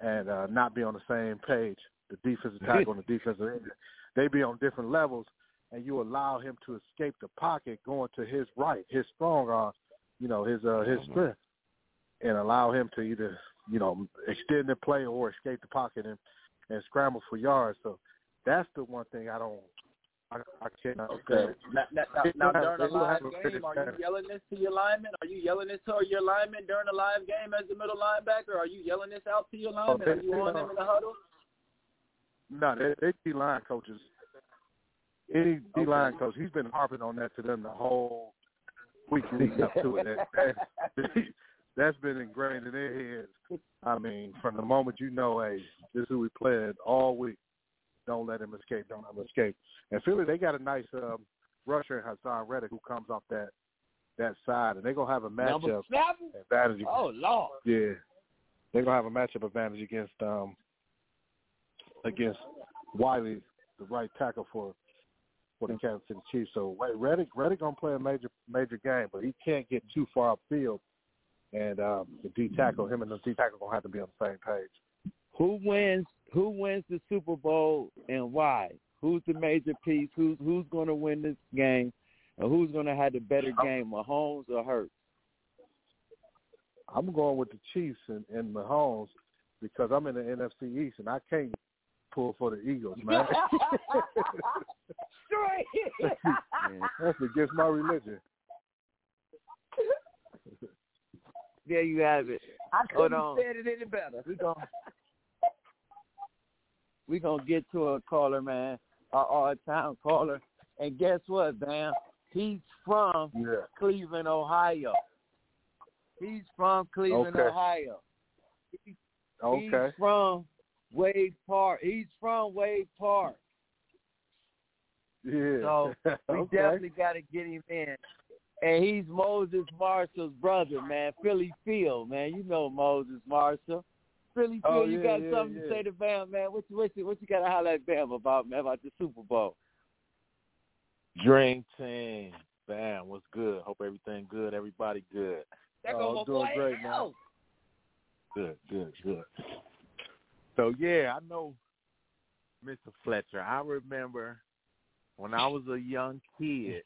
and uh not be on the same page. The defensive tackle and the defensive end. They be on different levels and you allow him to escape the pocket going to his right, his strong arm, you know, his uh his Mhm. strength. And allow him to either, you know, extend the play or escape the pocket and and scramble for yards. So that's the one thing I don't I, I can't understand. Now, now, now, now during a live game, are you yelling this to your lineman? Are you yelling this to your lineman during a live game as the middle linebacker? Are you yelling this out to your lineman? Are you on them in the huddle? no, they, they D line coaches. Any D line coach, he's been harping on that to them the whole week leading up to it. That, that, (laughs) that's been ingrained in their heads. I mean, from the moment you know, hey, this is who we playing all week. Don't let him escape. Don't let him escape. And Philly, they got a nice um, rusher in Haason Reddick who comes off that that side, and they're gonna have a matchup advantage. Oh Lord. Yeah, they're gonna have a matchup advantage against um against Wylie, the right tackle for for the Kansas City Chiefs. So wait, Reddick Reddick gonna play a major major game, but he can't get too far upfield. And um, the D tackle, him and the D tackle gonna have to be on the same page. Who wins? Who wins the Super Bowl and why? Who's the major piece? Who's who's going to win this game? And who's going to have the better game, Mahomes or Hurts? I'm going with the Chiefs and, and Mahomes because I'm in the NFC East and I can't pull for the Eagles, (laughs) man. Straight. That's (laughs) against my religion. There you have it. I Hold couldn't on. Um, have said it any better. We gonna we gonna get to a caller, man, our all-time caller. And guess what, man? He's from Yeah. Cleveland, Ohio. He's from Cleveland, Okay. Ohio. He's Okay. from Wade Park. He's from Wade Park. Yeah. So (laughs) we okay. definitely got to get him in. And he's Moses Marshall's brother, man. Philly Phil, man. You know Moses Marshall. Philly oh, Phil, Oh, you got yeah, something yeah. to say to Bam, man? What you what you, what you got to holler at Bam about, man? About the Super Bowl? Dream team. Bam, what's good? Hope everything good. Everybody good. That Oh, go my doing boy great, man. Good, good, good. So yeah, I know Mr. Fletcher. I remember when I was a young kid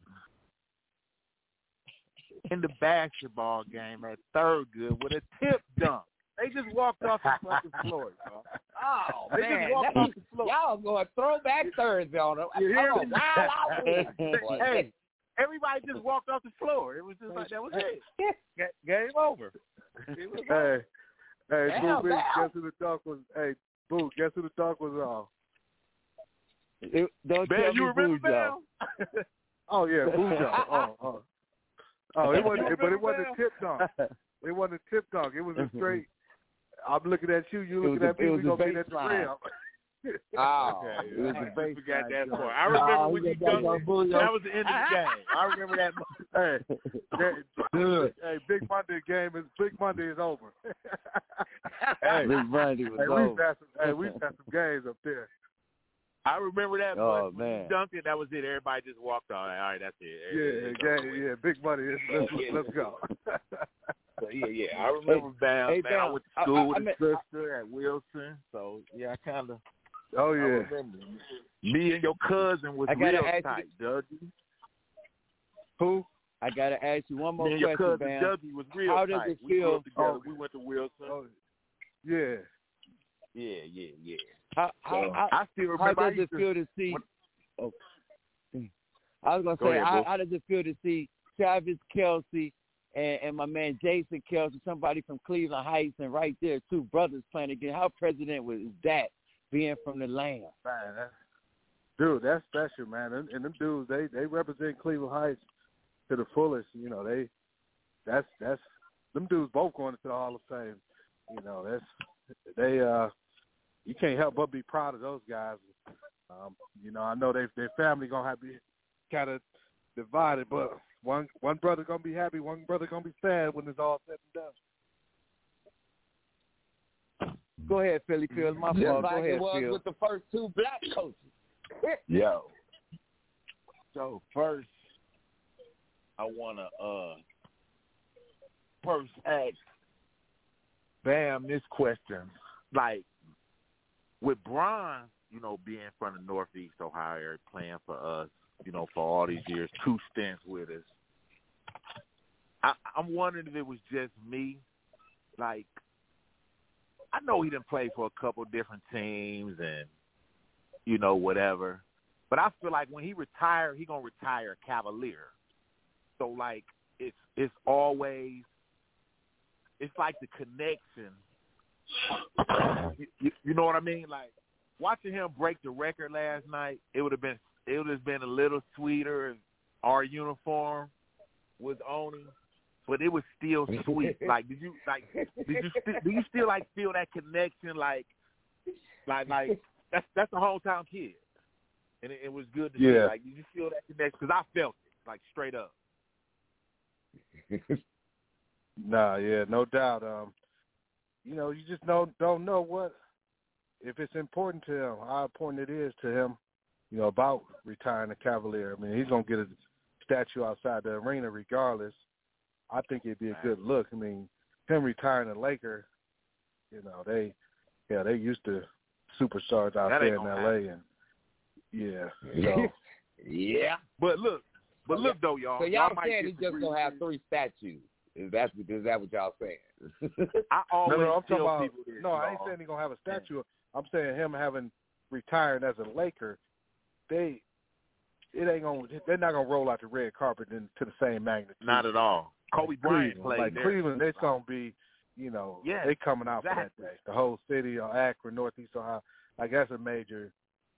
in the basketball game at third good with a tip dunk. They just walked off the fucking floor, y'all. Oh They man, just walked that- off the floor. y'all going throwback Thursday on it. You hear I'm me? a wild out with (laughs) boy. hey, everybody just walked off the floor. It was just like that was it. (laughs) Game over. It was over. Hey, hey, Damn, Boo, Boo, Bam. guess who the dunk was? Hey, Boo, guess who the dunk was off? It- don't Man, tell you me remember Boo Joe. (laughs) Oh yeah, Boo dunk. (laughs) Oh, uh, oh. Uh. Oh, it wasn't, You but it wasn't a tip dunk. It wasn't a tip dunk. It was a (laughs) straight. I'm looking at you. You looking at me. We gonna be at the baseline. rim. (laughs) Oh, Okay, It was I a just baseline forgot that joke. part. I remember Ah, when we you got dunked that it. Boo That was the end of the game. I remember that. (laughs) hey, that- hey, Big Monday game is Big Monday is over. (laughs) hey, Big Monday was hey, we've over. had some, hey, we've had some games up there. I remember that. Oh, but when man. you dunked it, that was it. Everybody just walked on. All right, that's it. Yeah, yeah, over yeah. Big money. Let's, let's, let's go. So, yeah, yeah. I remember Bam. hey, man, I went to school I- with I his mean- sister at Wilson. So yeah, I kind of. Oh yeah. Me and your cousin was I gotta real ask you tight, Dougie. Who? I gotta ask you one more Me and your question, cousin Dougie was real How does tight. it we grew feel- up together. Oh. We went to Wilson. Oh, yeah. Yeah, yeah, yeah. How, how, how, I still remember. I does it feel to see? Oh, mm. I was gonna Go say, ahead, how, how does it feel to see Travis Kelce and, and my man Jason Kelce, somebody from Cleveland Heights, and right there, two brothers playing again? How president was that being from the land? Man, that, dude, that's special, man. And, and them dudes, they they represent Cleveland Heights to the fullest. You know, they that's that's them dudes both going into the Hall of Fame. You know, that's they uh you can't help but be proud of those guys. Um, you know, I know they their family gonna have to be kind of divided, but one one brother gonna be happy, one brother gonna be sad when it's all said and done. Go ahead, Philly Phil. My Just fault. like Go ahead, it was Phil. with the first two black coaches. (laughs) Yo. So first, I wanna uh first ask Bam this question. Like with Bron, you know, being from the Northeast Ohio, area, playing for us, you know, for all these years, two stints with us. I, I'm wondering if it was just me. Like, I know he didn't play for a couple different teams and you know whatever, but I feel like when he retire, he gonna retire Cavalier. So like, it's it's always it's like the connection. you, you, know what I mean? Like watching him break the record last night, it would have been it would have been a little sweeter our uniform was on but it was still sweet. (laughs) like, did you like? Did you st- do you still like feel that connection? Like, like, like that's that's a hometown kid, and it, it was good to see. Yeah. Like, did you feel that connection? Because I felt it, like straight up. (laughs) Nah, yeah, no doubt. Um, you know, you just don't don't know what if it's important to him, how important it is to him, you know, about retiring the Cavalier. I mean, he's gonna get a statue outside the arena regardless. I think it'd be a good look. I mean, him retiring a Laker, you know, they yeah, they used to superstars out That there in gonna LA and yeah. So (laughs) yeah. But look, but look though, y'all. So y'all might saying he just gonna have three statues? Is that is that what y'all saying? (laughs) I always no, no, I'm tell about people this. no, I ain't saying he's gonna have a statue. I'm saying him having retired as a Laker, they it ain't gonna they're not gonna roll out the red carpet in, to the same magnitude. Not at all. Kobe Bryant played like there. Cleveland, it's gonna be, you know, Yeah, they coming out for that day. The whole city or Akron, Northeast Ohio, like that's a major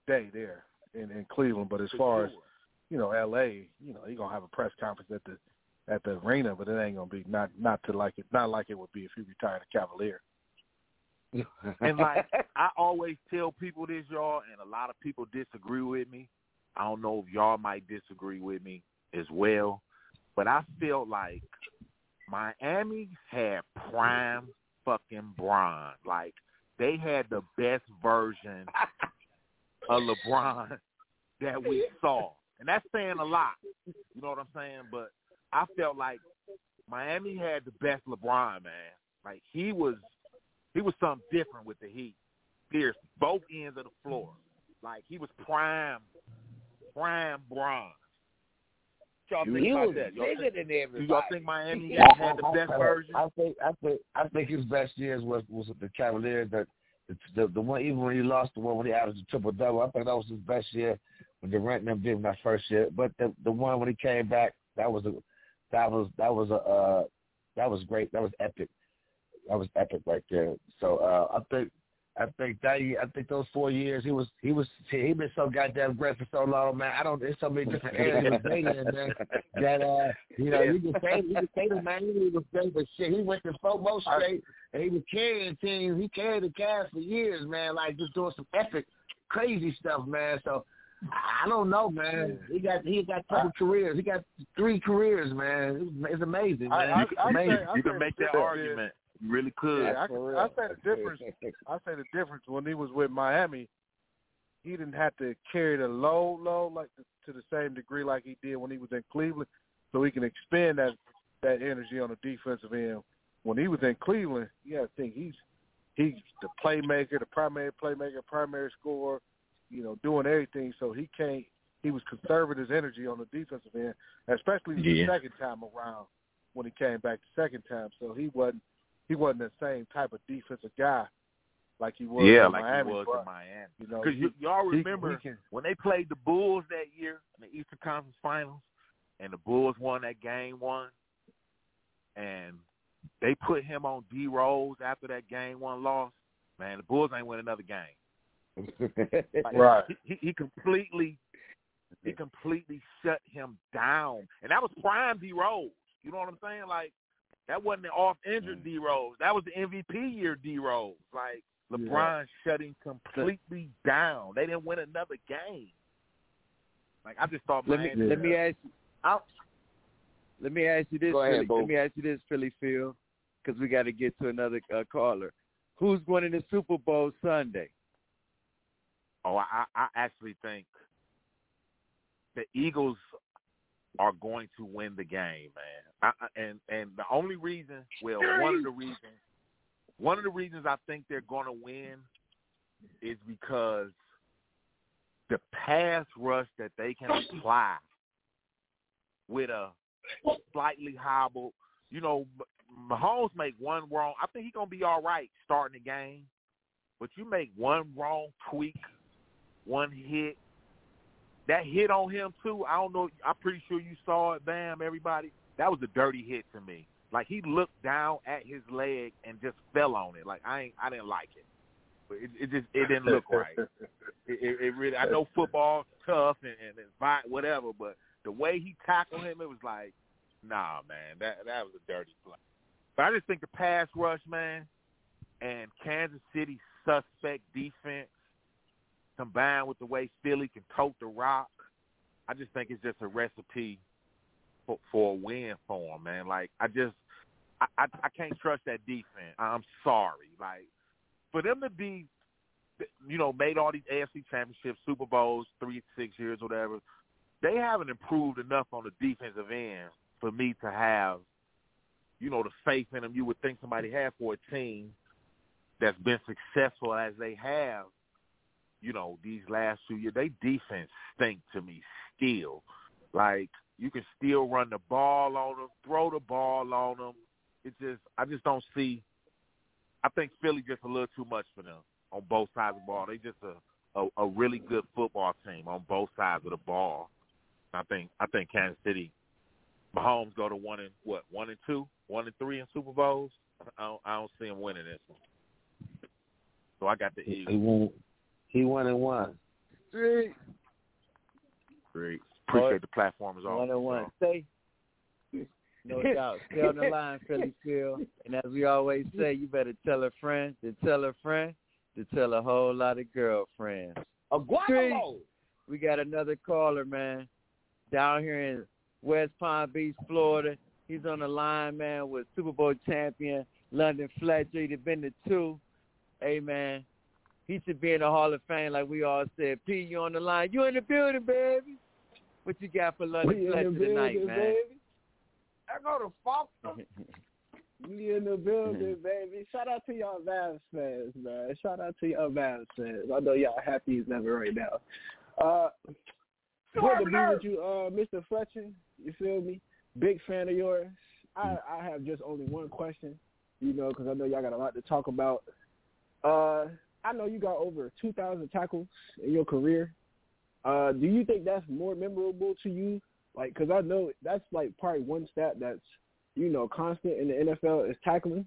day there in in Cleveland. But as For far as you know, L.A., you know, you're gonna have a press conference at the at the arena, but it ain't gonna be not not to like it not like it would be if he retired a Cavalier. and like I always tell people this, y'all, and a lot of people disagree with me. I don't know if y'all might disagree with me as well, but I feel like Miami had prime fucking Bron. Like they had the best version (laughs) of LeBron that we saw, and that's saying a lot. You know what I'm saying? But I felt like Miami had the best LeBron, man. Like he was he was something different with the Heat. Fierce, both ends of the floor. Like he was prime, prime bronze. Y'all think he about was that? Bigger than do y'all think Miami had, had the best version? I think I think I think his best years was was with the Cavaliers. That the, the the one even when he lost the one when he averaged a triple double, I think that was his best year when Durant and them did that first year. But the the one when he came back, that was a that was that was a uh, that was great. That was epic. That was epic right there. So uh, I think I think that I think those four years he was he was he been so goddamn great for so long, man. I don't there's so many different (laughs) areas of dating, man. That uh you know, you can say you can say the man he was great, but shit, he went to four more straight and he was carrying teams. He carried the cast for years, man, like just doing some epic crazy stuff, man. So I I don't know, man. He got he got couple careers. He got three careers, man. It's, it's amazing, man. I- You can, amazing. say- I you say can make that difference argument. You really could. Yeah, I, for can, real. I say the difference. I say the difference when he was with Miami, he didn't have to carry the load, load like to the same degree like he did when he was in Cleveland, so he can expend that that energy on the defensive end. When he was in Cleveland, you got to think he's he's the playmaker, the primary playmaker, primary scorer, you know, doing everything. So he can't. He was conserving his energy on the defensive end, especially Yeah. the second time around when he came back the second time. So he wasn't he wasn't the same type of defensive guy like he was yeah, in like Miami. he was but, in Miami. You know, Because y'all he- remember he can- when they played the Bulls that year in the Eastern Conference Finals, and the Bulls won that game one, and they put him on D Rose after that game one loss. Man, the Bulls ain't win another game. (laughs) Like, Right. He, he, he completely, he completely shut him down, and that was prime D Rose. You know what I'm saying? Like that wasn't the off injured D Rose. That was the MVP year D Rose. Like LeBron shut him completely down. They didn't win another game. Like I just thought Let me let me ask you. I'll, let me ask you this. Go ahead, Philly, Bo. let me ask you this, Philly Phil, because we got to get to another uh, caller. Who's winning the Super Bowl Sunday? Oh, I, I actually think the Eagles are going to win the game, man. I, and and the only reason, well, one of the reasons, one of the reasons I think they're going to win is because the pass rush that they can apply with a slightly hobbled, you know, Mahomes make one wrong. I think he's gonna be all right starting the game, but you make one wrong tweak, one hit. That hit on him too. I don't know. I'm pretty sure you saw it. Bam, everybody. That was a dirty hit to me. Like he looked down at his leg and just fell on it. Like I ain't. I didn't like it. But it, it just it didn't look right. (laughs) It, it, it really. I know football tough and and, and vi- whatever, but the way he tackled him, it was like, nah, man, that that was a dirty play. But I just think the pass rush, man, and Kansas City's suspect defense combined with the way Philly can tote the rock, I just think it's just a recipe for, for a win for him, man. Like I just, I, I, I can't trust that defense. I'm sorry. Like for them to be, you know, made all these AFC championships, Super Bowls, three, six years, whatever. They haven't improved enough on the defensive end for me to have, you know, the faith in them you would think somebody had for a team that's been successful as they have, you know, these last two years. They defense stink to me still. Like you can still run the ball on them, throw the ball on them. It just, I just don't see. I think Philly just a little too much for them on both sides of the ball. They just a a, a really good football team on both sides of the ball. I think I think Kansas City, Mahomes go to one and what one and two, one and three in Super Bowls. I don't, I don't see him winning this one. So I got the Eagles. He won. He won and one. Three. Great. Appreciate the platform as always. One and one. Stay. No (laughs) doubt. Stay on the line, Philly Phil. And as we always say, you better tell a friend to tell a friend to tell a whole lot of girlfriends. A Three. guacamole. We got another caller, man, down here in West Palm Beach, Florida. He's on the line, man, with Super Bowl champion London Fletcher. He'd been to two. Hey, man, he should be in the Hall of Fame, like we all said. P, you on the line? You in the building, baby? What you got for London We in the Fletcher tonight, building, man? baby. I go to Foster. (laughs) We in the building, baby. Shout out to y'all Mavs fans, man. Shout out to y'all Mavs fans. I know y'all happy as ever right now. Uh, good to be with you, uh, Mr. Fletcher. You feel me? Big fan of yours. I, I have just only one question, you know, because I know y'all got a lot to talk about. Uh, I know you got over 2,000 tackles in your career. Uh, do you think that's more memorable to you? Like, because I know that's like probably one stat that's you know constant in the NFL is tackling.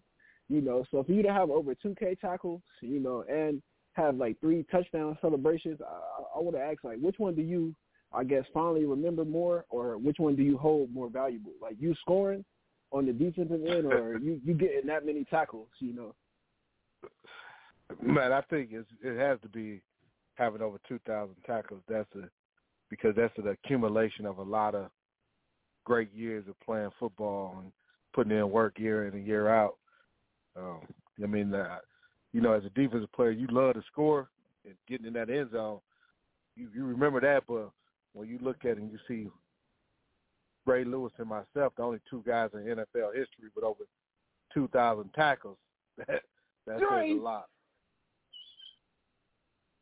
You know, so for you to have over 2K tackles, you know, and have like three touchdown celebrations, I, I want to ask like, which one do you, I guess, finally remember more, or which one do you hold more valuable? Like you scoring on the defensive end, or you you getting that many tackles? You know. Man, I think it's, it has to be having over two thousand tackles. That's a because that's an accumulation of a lot of great years of playing football and putting in work year in and year out. Um, I mean, uh, you know, as a defensive player, you love to score and getting in that end zone. You, you remember that, but when you look at it and you see Ray Lewis and myself, the only two guys in NFL history with over two thousand tackles, (laughs) that that says a lot.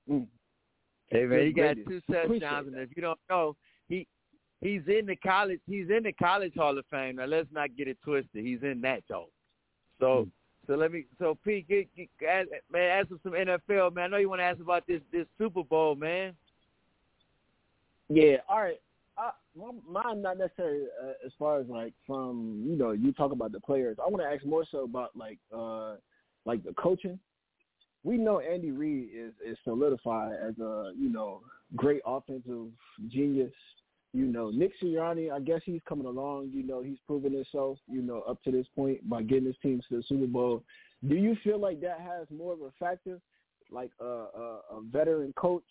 Hey man, he got two touchdowns, and if you don't know, he he's in the college he's in the college Hall of Fame. Now let's not get it twisted. He's in that though. So Hmm. so let me so Pete get, get ask, man ask him some NFL man. I know you want to ask about this this Super Bowl man. Yeah. All right. I, my- mine not necessarily uh, as far as like from you know you talk about the players. I want to ask more so about like uh like the coaching. We know Andy Reid is is solidified as a you know great offensive genius. You know Nick Sirianni, I guess he's coming along. You know he's proven himself. You know up to this point by getting his team to the Super Bowl. Do you feel like that has more of a factor, like a, a, a veteran coach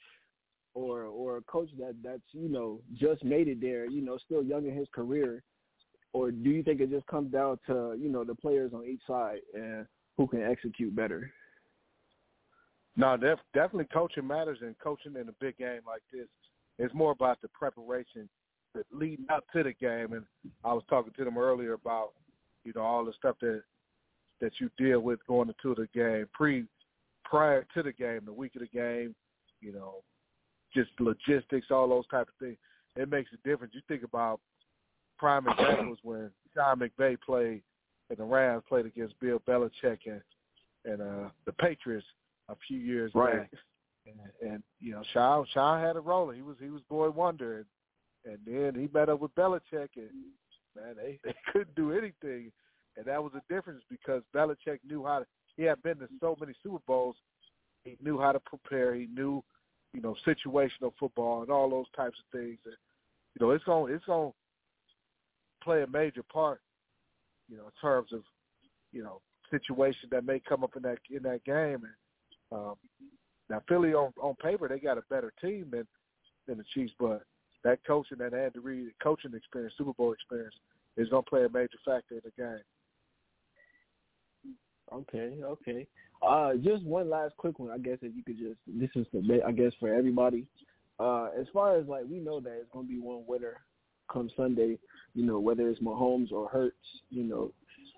or or a coach that that's you know just made it there, you know, still young in his career, or do you think it just comes down to you know the players on each side and who can execute better? No, def- definitely coaching matters, and coaching in a big game like this is more about the preparation that leading up to the game. And I was talking to them earlier about, you know, all the stuff that that you deal with going into the game, pre, prior to the game, the week of the game, you know, just logistics, all those type of things. It makes a difference. You think about prime examples (clears throat) when Sean McVay played and the Rams played against Bill Belichick and and uh the Patriots a few years Right. back. And, and you know, Sean Sean had a rolling. He was he was boy wonder, and, and then he met up with Belichick, and man, they (laughs) they couldn't do anything, and that was the difference because Belichick knew how to. He had been to so many Super Bowls, he knew how to prepare. He knew, you know, situational football and all those types of things. And you know, it's going it's to play a major part, you know, in terms of, you know, situation that may come up in that in that game. And um, now Philly on on paper they got a better team than than the Chiefs, but that coaching that Andy Reid coaching experience, Super Bowl experience, is going to play a major factor in the game. Okay, okay. Uh, just one last quick one, I guess. If you could just, this is the, I guess for everybody. Uh, as far as like we know that it's going to be one winner come Sunday. You know, whether it's Mahomes or Hurts. You know,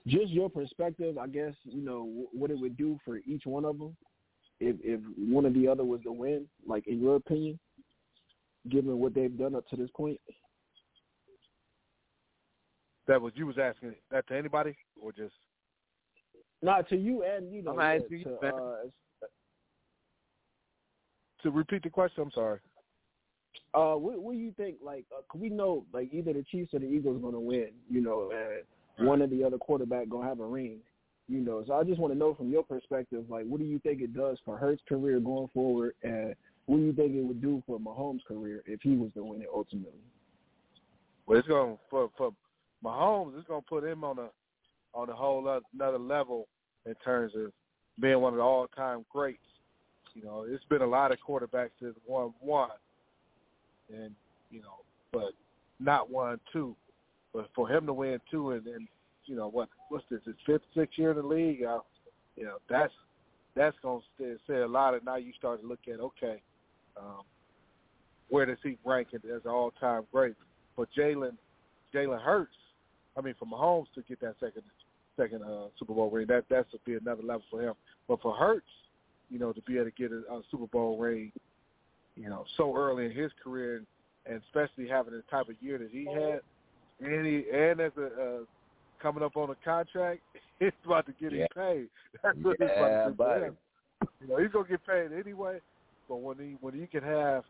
just your perspective, I guess. You know what it would do for each one of them if if one or the other was to win. Like in your opinion, given what they've done up to this point. That was you was asking that to anybody or just not to you and you know I'm yeah, asking to, you, uh, to repeat the question. I'm sorry. Uh, what, what do you think? Like, uh, we know like either the Chiefs or the Eagles going to win. You know, and one or the other quarterback going to have a ring. You know, so I just want to know from your perspective, like, what do you think it does for Hurts' career going forward, and what do you think it would do for Mahomes' career if he was to win it ultimately? Well, it's going for for Mahomes. It's going to put him on a on a whole another level in terms of being one of the all-time greats. You know, it's been a lot of quarterbacks that won one, and you know, but not one two. But for him to win two, and then you know what what's this? His fifth, sixth year in the league. Uh, you know, that's that's to say a lot. And now you start to look at okay, um, where does he rank as an all-time great? For Jalen Jalen Hurts, I mean, for Mahomes to get that second second uh, Super Bowl ring, that that's to be another level for him. But for Hurts, you know, to be able to get a, a Super Bowl ring, you know, so early in his career, and, especially having the type of year that he had, and he and as a uh, coming up on a contract, (laughs) it's about to get Yeah. him paid. That's what Yeah, it's about to do buddy. him. You know, he's gonna get paid anyway. But when he when he can have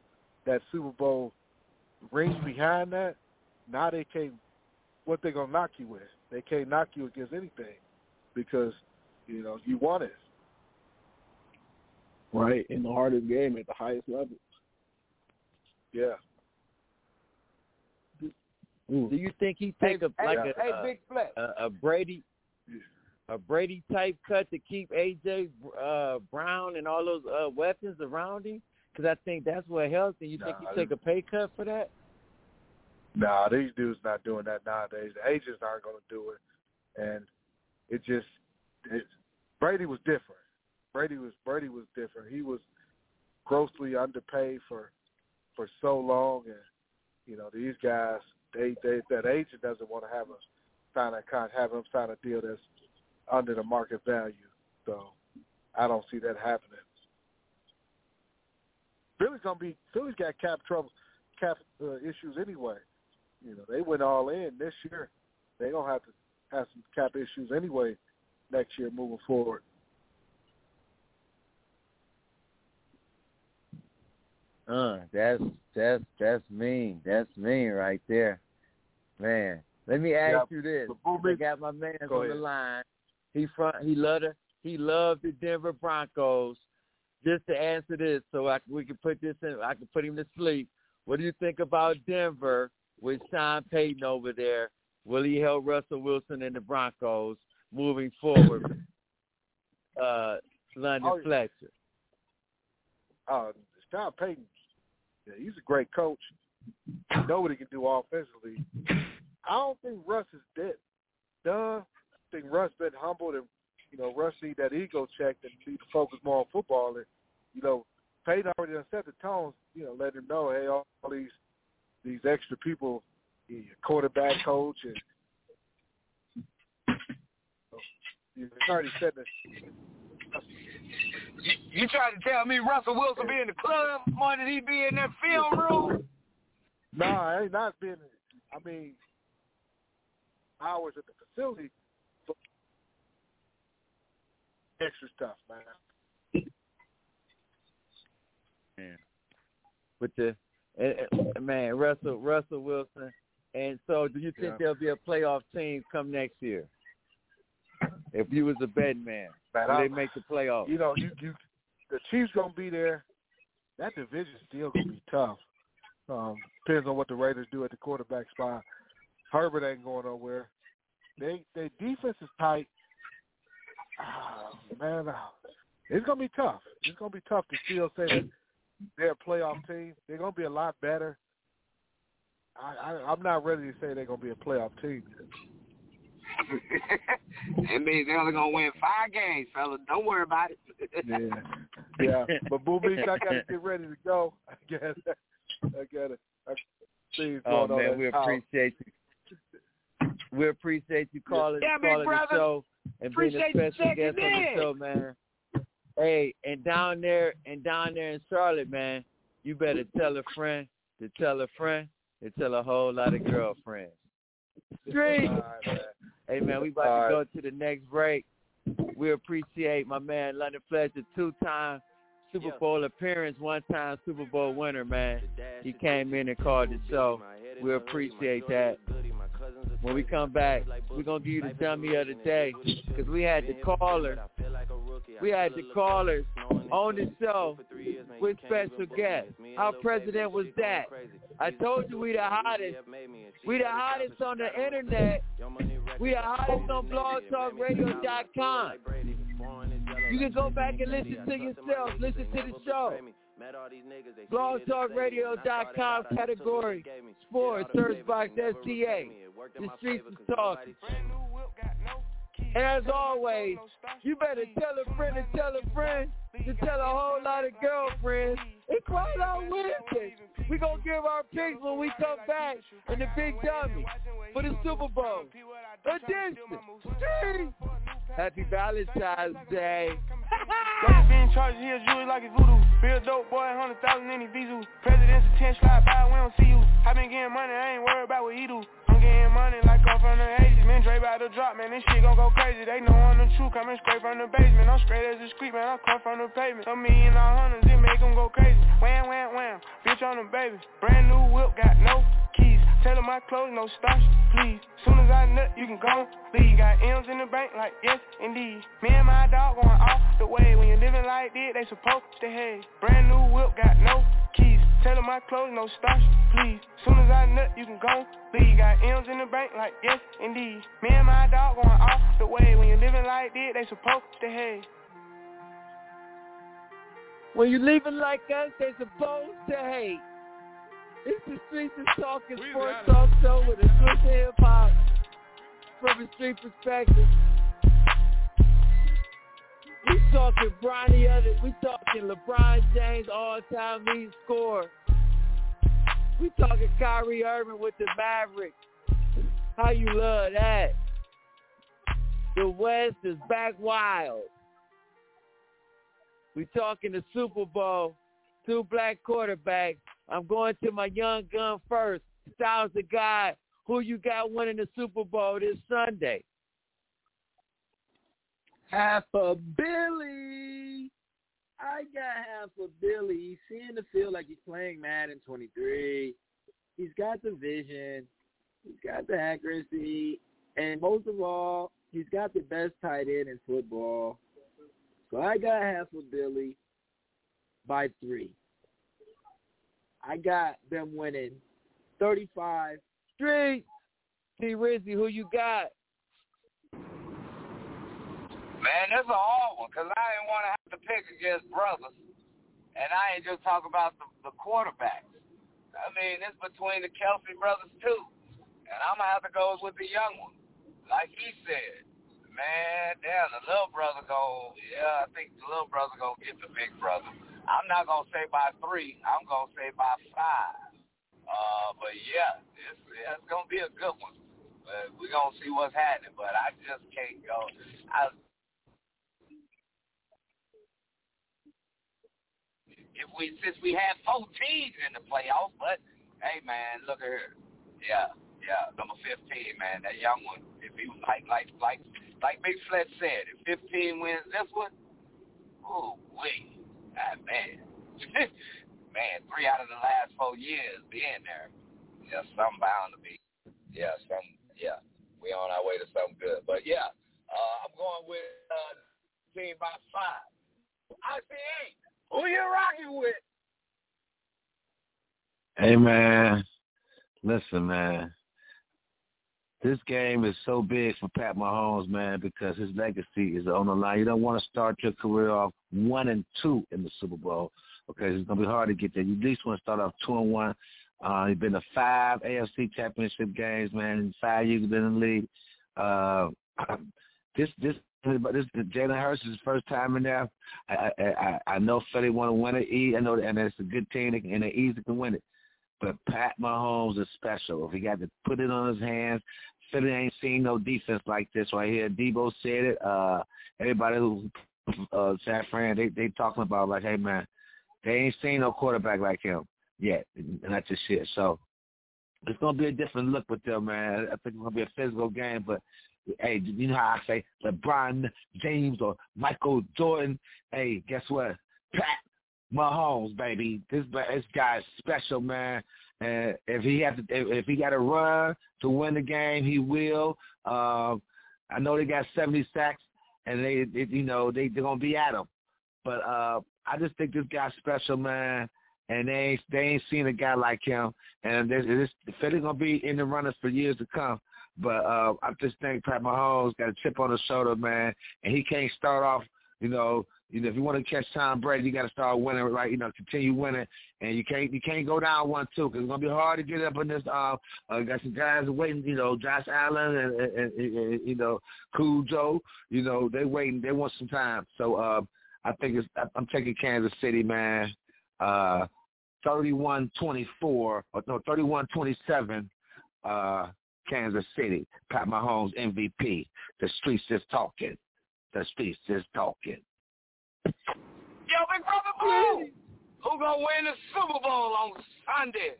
that Super Bowl ring behind that, now they can't. What they gonna knock you with? They can't knock you against anything because you know you won it. Right in the hardest game at the highest level. Yeah. Do you think he take a like hey, a, hey, a, Big a a Brady a Brady type cut to keep AJ uh, Brown and all those uh, weapons around him? Because I think that's what helps. And you think Nah, he take a pay cut for that? Nah, these dudes not doing that nowadays. The agents aren't going to do it, and it just it, Brady was different. Brady was Brady was different. He was grossly underpaid for for so long, and you know these guys, they they that agent doesn't want to have a sign a con have him sign a deal that's under the market value. So I don't see that happening. Philly's gonna be Philly's got cap trouble, cap uh, issues anyway. You know they went all in this year. They gonna have to have some cap issues anyway next year moving forward. Uh, that's that's that's mean. That's mean right there, man. Let me ask Yeah, you this: I got my man on the line. He front. He loved the, He loved the Denver Broncos. Just to answer this, so I, we can put this in. I can put him to sleep. What do you think about Denver with Sean Payton over there? Will he help Russell Wilson and the Broncos moving forward? Uh, London Oh. Fletcher. Uh, Sean Payton, yeah, he's a great coach. You know what he can do offensively. I don't think Russ is dead done. I think Russ been humbled and you know Russ need that ego check and need to focus more on football. And you know Payton already set the tone. You know, let him know, hey, all, all these these extra people, your quarterback coach, and he's already set the You, you trying to tell me Russell Wilson be in the club more than he be in that film room? No, I ain't not been. I mean, hours at the facility, for extra stuff, man. with the uh, uh, man Russell Russell Wilson. And so, do you think Yeah. there'll be a playoff team come next year? If you was a betting man, Man, will I- they make the playoffs? You know, you you the Chiefs gonna be there. That division's still gonna be tough. Um, depends on what the Raiders do at the quarterback spot. Herbert ain't going nowhere. They their defense is tight. Oh, man, uh, it's gonna be tough. It's gonna be tough to still say that they're a playoff team. They're gonna be a lot better. I, I I'm not ready to say they're gonna be a playoff team. (laughs) it means they're only gonna win five games, fellas. Don't worry about it. yeah, (laughs) yeah. But Boo I gotta get ready to go. I guess I gotta. I see oh going man, on we house. appreciate you. We appreciate you calling, Yeah, big calling the show and being a Appreciate you special guest checking on the show, man. Hey, and down there and down there in Charlotte, man, you better tell a friend to tell a friend to tell a whole lot of girlfriends. Street. Hey man, we about All to right. go to the next break. We appreciate my man London Fletcher, two-time Super Bowl appearance, one-time Super Bowl winner, man. He came in and called the show. We appreciate that. When we come back, we're gonna give you the dummy of the day because we had the caller. We had the callers on the show with special guests. Our president was that. I told you we the hottest. We the hottest on the internet. We are hottest on blogtalkradio.com. You can go back and listen to yourself. Listen to the show. Blogtalkradio.com category sports search box STA. The streets is talking. And as always, you better tell a friend to tell a friend to tell a whole lot of girlfriends. It's right on Wednesday. We gonna give our picks when we come back in the big dummy for the Super Bowl. Edition. Happy Valentine's Day. Rocket being charged here, jewelry like it's voodoo. Real dope boy, hundred thousand in his visu. President's attention slide by, we don't see you. I been getting money, I ain't worried about what he do. Getting money like I'm from the 80s. Man, Dre about to drop, man, this shit gon' go crazy. They know I'm the truth, coming straight from the basement. I'm straight as a street, man, I come from the pavement. A million all hundreds, it make them go crazy. Wham, wham, wham, bitch on the baby. Brand new whip, got no keys. Tell her my clothes, no starch, please. Soon as I nut, you can go leave. Got M's in the bank, like yes, indeed. Me and my dog going off the way. When you're living like this, they supposed to hate. Brand new whip, got no keys. Tell her my clothes, no starch, please. Soon as I nut, you can go leave. Got M's in the bank, like yes, indeed. Me and my dog going off the way. When you're living like this, they supposed to hate. When you leaving like us, they supposed to hate. It's the Streets is Talking Sports Talk Show with a twist of hip hop from a street perspective. Talking Bronny other, we talking LeBron James all-time lead scorer. We talking Kyrie Irving with the Mavericks. How you love that? The West is back wild. We talking the Super Bowl, two black quarterbacks. I'm going to my young gun first. Styles the guy. Who you got winning the Super Bowl this Sunday? Half a Billy. I got half a Billy. He's seeing the field like he's playing Madden 23. He's got the vision. He's got the accuracy. And most of all, he's got the best tight end in football. So I got half a Billy by three. I got them winning 35. Street. T. Rizzy, who you got? Man, that's a hard one because I didn't want to have to pick against brothers, and I ain't just talking about the, the quarterbacks. I mean, it's between the Kelce brothers too, and I'm gonna have to go with the young one, like he said. Man, damn, the little brother go. Yeah, I think the little brother gonna get the big brother. I'm not gonna say by three. I'm gonna say by five. Uh, but yeah, it's, it's gonna be a good one. But we're gonna see what's happening. But I just can't go. I if we since we had four teams in the playoffs, but hey man, look at here. Yeah, yeah, number fifteen, man, that young one. If he was like like like like Big Fletch said, if fifteen wins this one, oh wait. Ah man. (laughs) man, three out of the last four years being there. Yeah, something bound to be. Yeah, some yeah. We on our way to something good. But yeah, uh, I'm going with uh team by five. I see eight. Who you rocking with? Hey man, listen man. This game is so big for Pat Mahomes, man, because his legacy is on the line. You don't want to start your career off one and two in the Super Bowl. Okay, it's gonna be hard to get there. You at least want to start off two and one. Uh, he's been to five AFC Championship games, man. In five years he's been in the league. Uh, (clears throat) this this but this is Jalen Hurts is his first time in there. I I I, I know Philly want to win it. E, I know, and it's a good team, and they easy can win it. But Pat Mahomes is special. If he got to put it on his hands, Philly ain't seen no defense like this right here. Debo said it. Uh, everybody who uh, San Fran, they they talking about like, hey man, they ain't seen no quarterback like him yet, and that's just shit. So it's gonna be a different look with them, man. I think it's gonna be a physical game, but hey, you know how I say LeBron James or Michael Jordan. Hey, guess what? Pat Mahomes, baby. This this guy's special, man. And if he has to, if, he got to run to win the game, he will. Uh, I know they got 70 sacks, and they, they you know, they they're gonna be at him. But uh, I just think this guy's special, man. And they ain't they ain't seen a guy like him. And this this Philly gonna be in the runners for years to come. But uh, I just think Pat Mahomes got a chip on his shoulder, man, and he can't start off, you know, you know, if you want to catch Tom Brady, you got to start winning, right? You know, continue winning, and you can't you can't go down one two because it's gonna be hard to get up in this. Uh, uh got some guys waiting, you know, Josh Allen and, and, and, and you know, Cool Joe. You know, they waiting, they want some time. So uh, I think it's I'm taking Kansas City, man. Uh, 31-24 or no 31-27. Uh, Kansas City. Pat Mahomes MVP. The streets is talking. The streets is talking. Yo, Big Brother Blue, who gonna win the Super Bowl on Sunday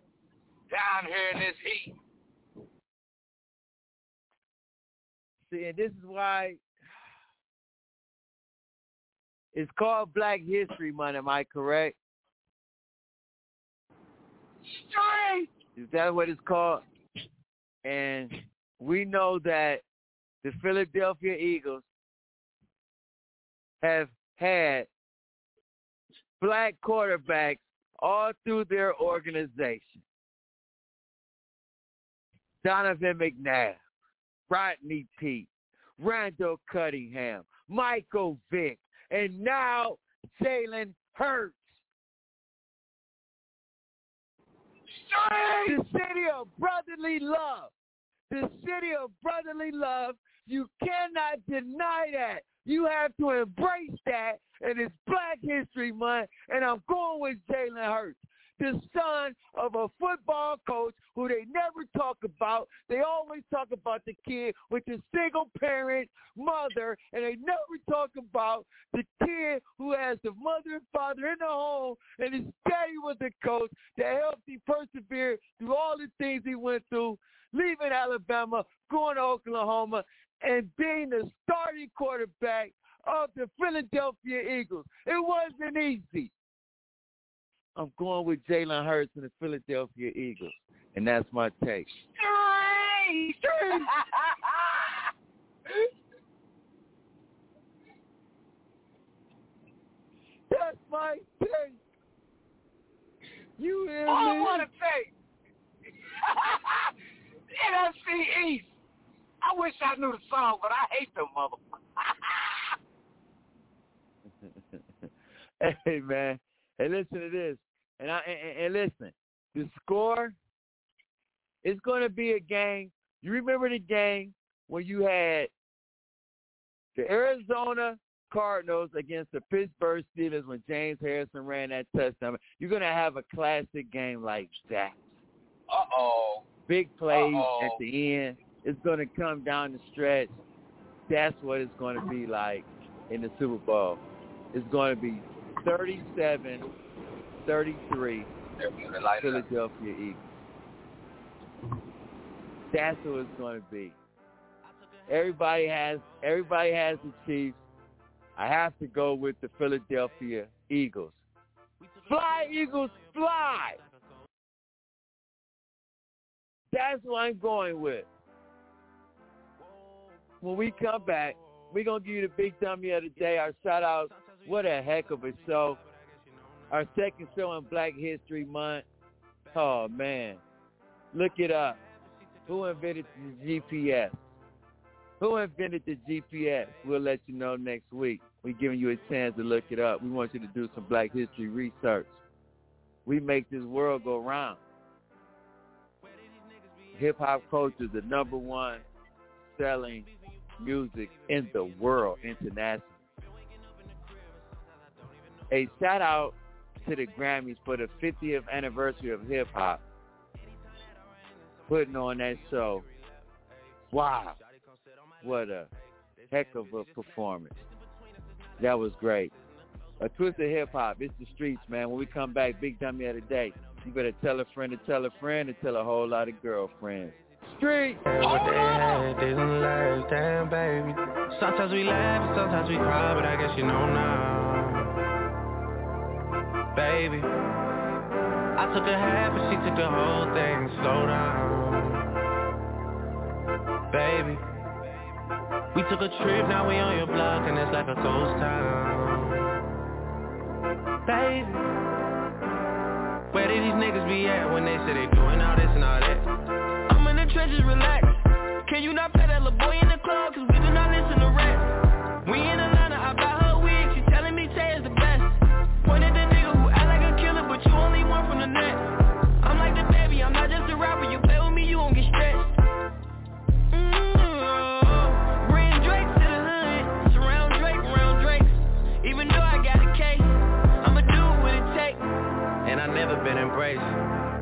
down here in this heat? See, and this is why it's called Black History Month. Am I correct? Straight. Is that what it's called? And we know that the Philadelphia Eagles have had black quarterbacks all through their organization. Donovan McNabb, Rodney Peete, Randall Cunningham, Michael Vick, and now Jalen Hurts. The city of brotherly love. The city of brotherly love. You cannot deny that. You have to embrace that. And it's Black History Month. And I'm going with Jalen Hurts the son of a football coach who they never talk about. They always talk about the kid with the single parent mother, and they never talk about the kid who has the mother and father in the home, and his daddy was a coach that helped him persevere through all the things he went through, leaving Alabama, going to Oklahoma, and being the starting quarterback of the Philadelphia Eagles. It wasn't easy. I'm going with Jalen Hurts and the Philadelphia Eagles, and that's my take. (laughs) that's my take. You hear oh, me? I want to take (laughs) NFC East. I wish I knew the song, but I hate them motherfuckers. (laughs) hey man, hey listen to this, and I and, and listen, the score is going to be a game. You remember the game when you had the Arizona Cardinals against the Pittsburgh Steelers when James Harrison ran that touchdown. You're going to have a classic game like that. Uh-oh. Big plays Uh-oh. at the end. It's going to come down the stretch. That's what it's going to be like in the Super Bowl. It's going to be 37 33 Philadelphia Eagles. That's what it's going to be. Everybody has everybody has the Chiefs. I have to go with the Philadelphia Eagles. Fly Eagles, fly! That's what I'm going with. When we come back, we're going to give you the big dummy of the day, our shout out. What a heck of a show. our second show in Black History Month. Oh man, look it up. Who invented the GPS? Who invented the GPS? We'll let you know next week. We're giving you a chance to look it up. We want you to do some Black History research. We make this world go round. Hip hop culture is the number one selling music in the world internationally. A shout out to the Grammys for the 50th anniversary of hip hop. Putting on that show. Wow. What a heck of a performance. That was great. A twist of hip hop. It's the streets, man. When we come back, big dummy of the day. You better tell a friend to tell a friend and tell a whole lot of girlfriends. Street. Sometimes we laugh sometimes we cry, but I guess you know now. Baby, I took a half and she took the whole thing. Slow down, baby. We took a trip, now we on your block and it's like a ghost town. Baby, where did these niggas be at when they say they doing all this and all that? I'm in the trenches, relax. Can you not play that little boy in the club? Cause we do not listen to rap. We in Atlanta,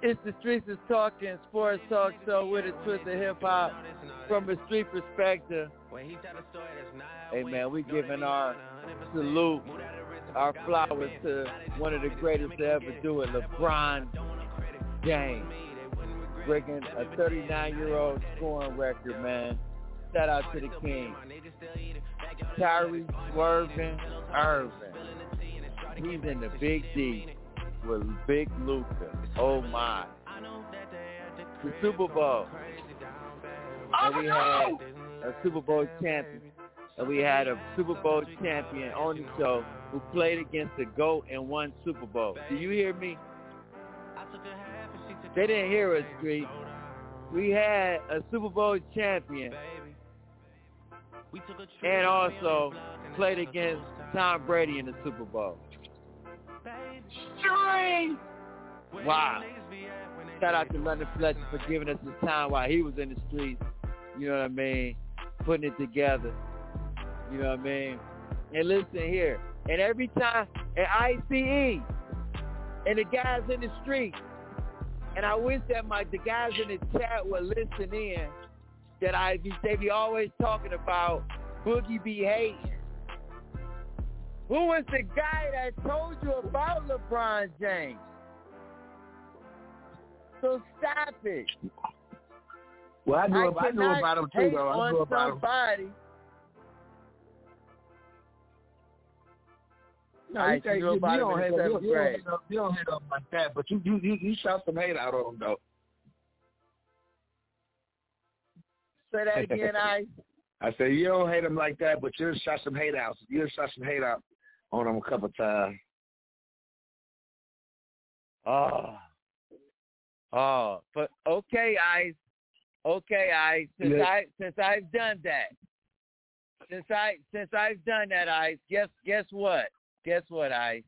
It's the Streets is Talking Sports Talk Show with a twist of hip hop from a street perspective. Hey man, we giving our salute, our flowers to one of the greatest to ever do it, LeBron James. Breaking a 39-year-old scoring record, man. Shout out to the king. Kyrie Swerving Irving. He's in the Big D with Big Luka. Oh my. The Super Bowl. Oh, and we had a Super Bowl champion. And we had a Super Bowl champion on the show who played against the GOAT and won Super Bowl. Do you hear me? They didn't hear us, Street. We had a Super Bowl champion and also played against Tom Brady in the Super Bowl. Street! Wow. Shout out to London Fletcher for giving us his time while he was in the streets. You know what I mean? Putting it together. You know what I mean? And listen here. And every time at ICE and the guys in the street, and I wish that my the guys in the chat would listen in, that I be they be always talking about Boogie be hating. Who was the guy that told you about LeBron James? So stop it. Well, I knew, I, I knew about him too, though. I knew about him. No, I you, think, you, you about him don't hate him. seventh You don't grade. hate him. You don't hate him like that, but you you you, you shot some hate out on him though. Say that (laughs) again, I. I said you don't hate him like that, but you shot some hate out. You shot some hate out on him a couple times. Oh. Oh, but okay, I, okay, I. Since Yeah. I since I've done that, since I since I've done that, I guess guess what? Guess what? I,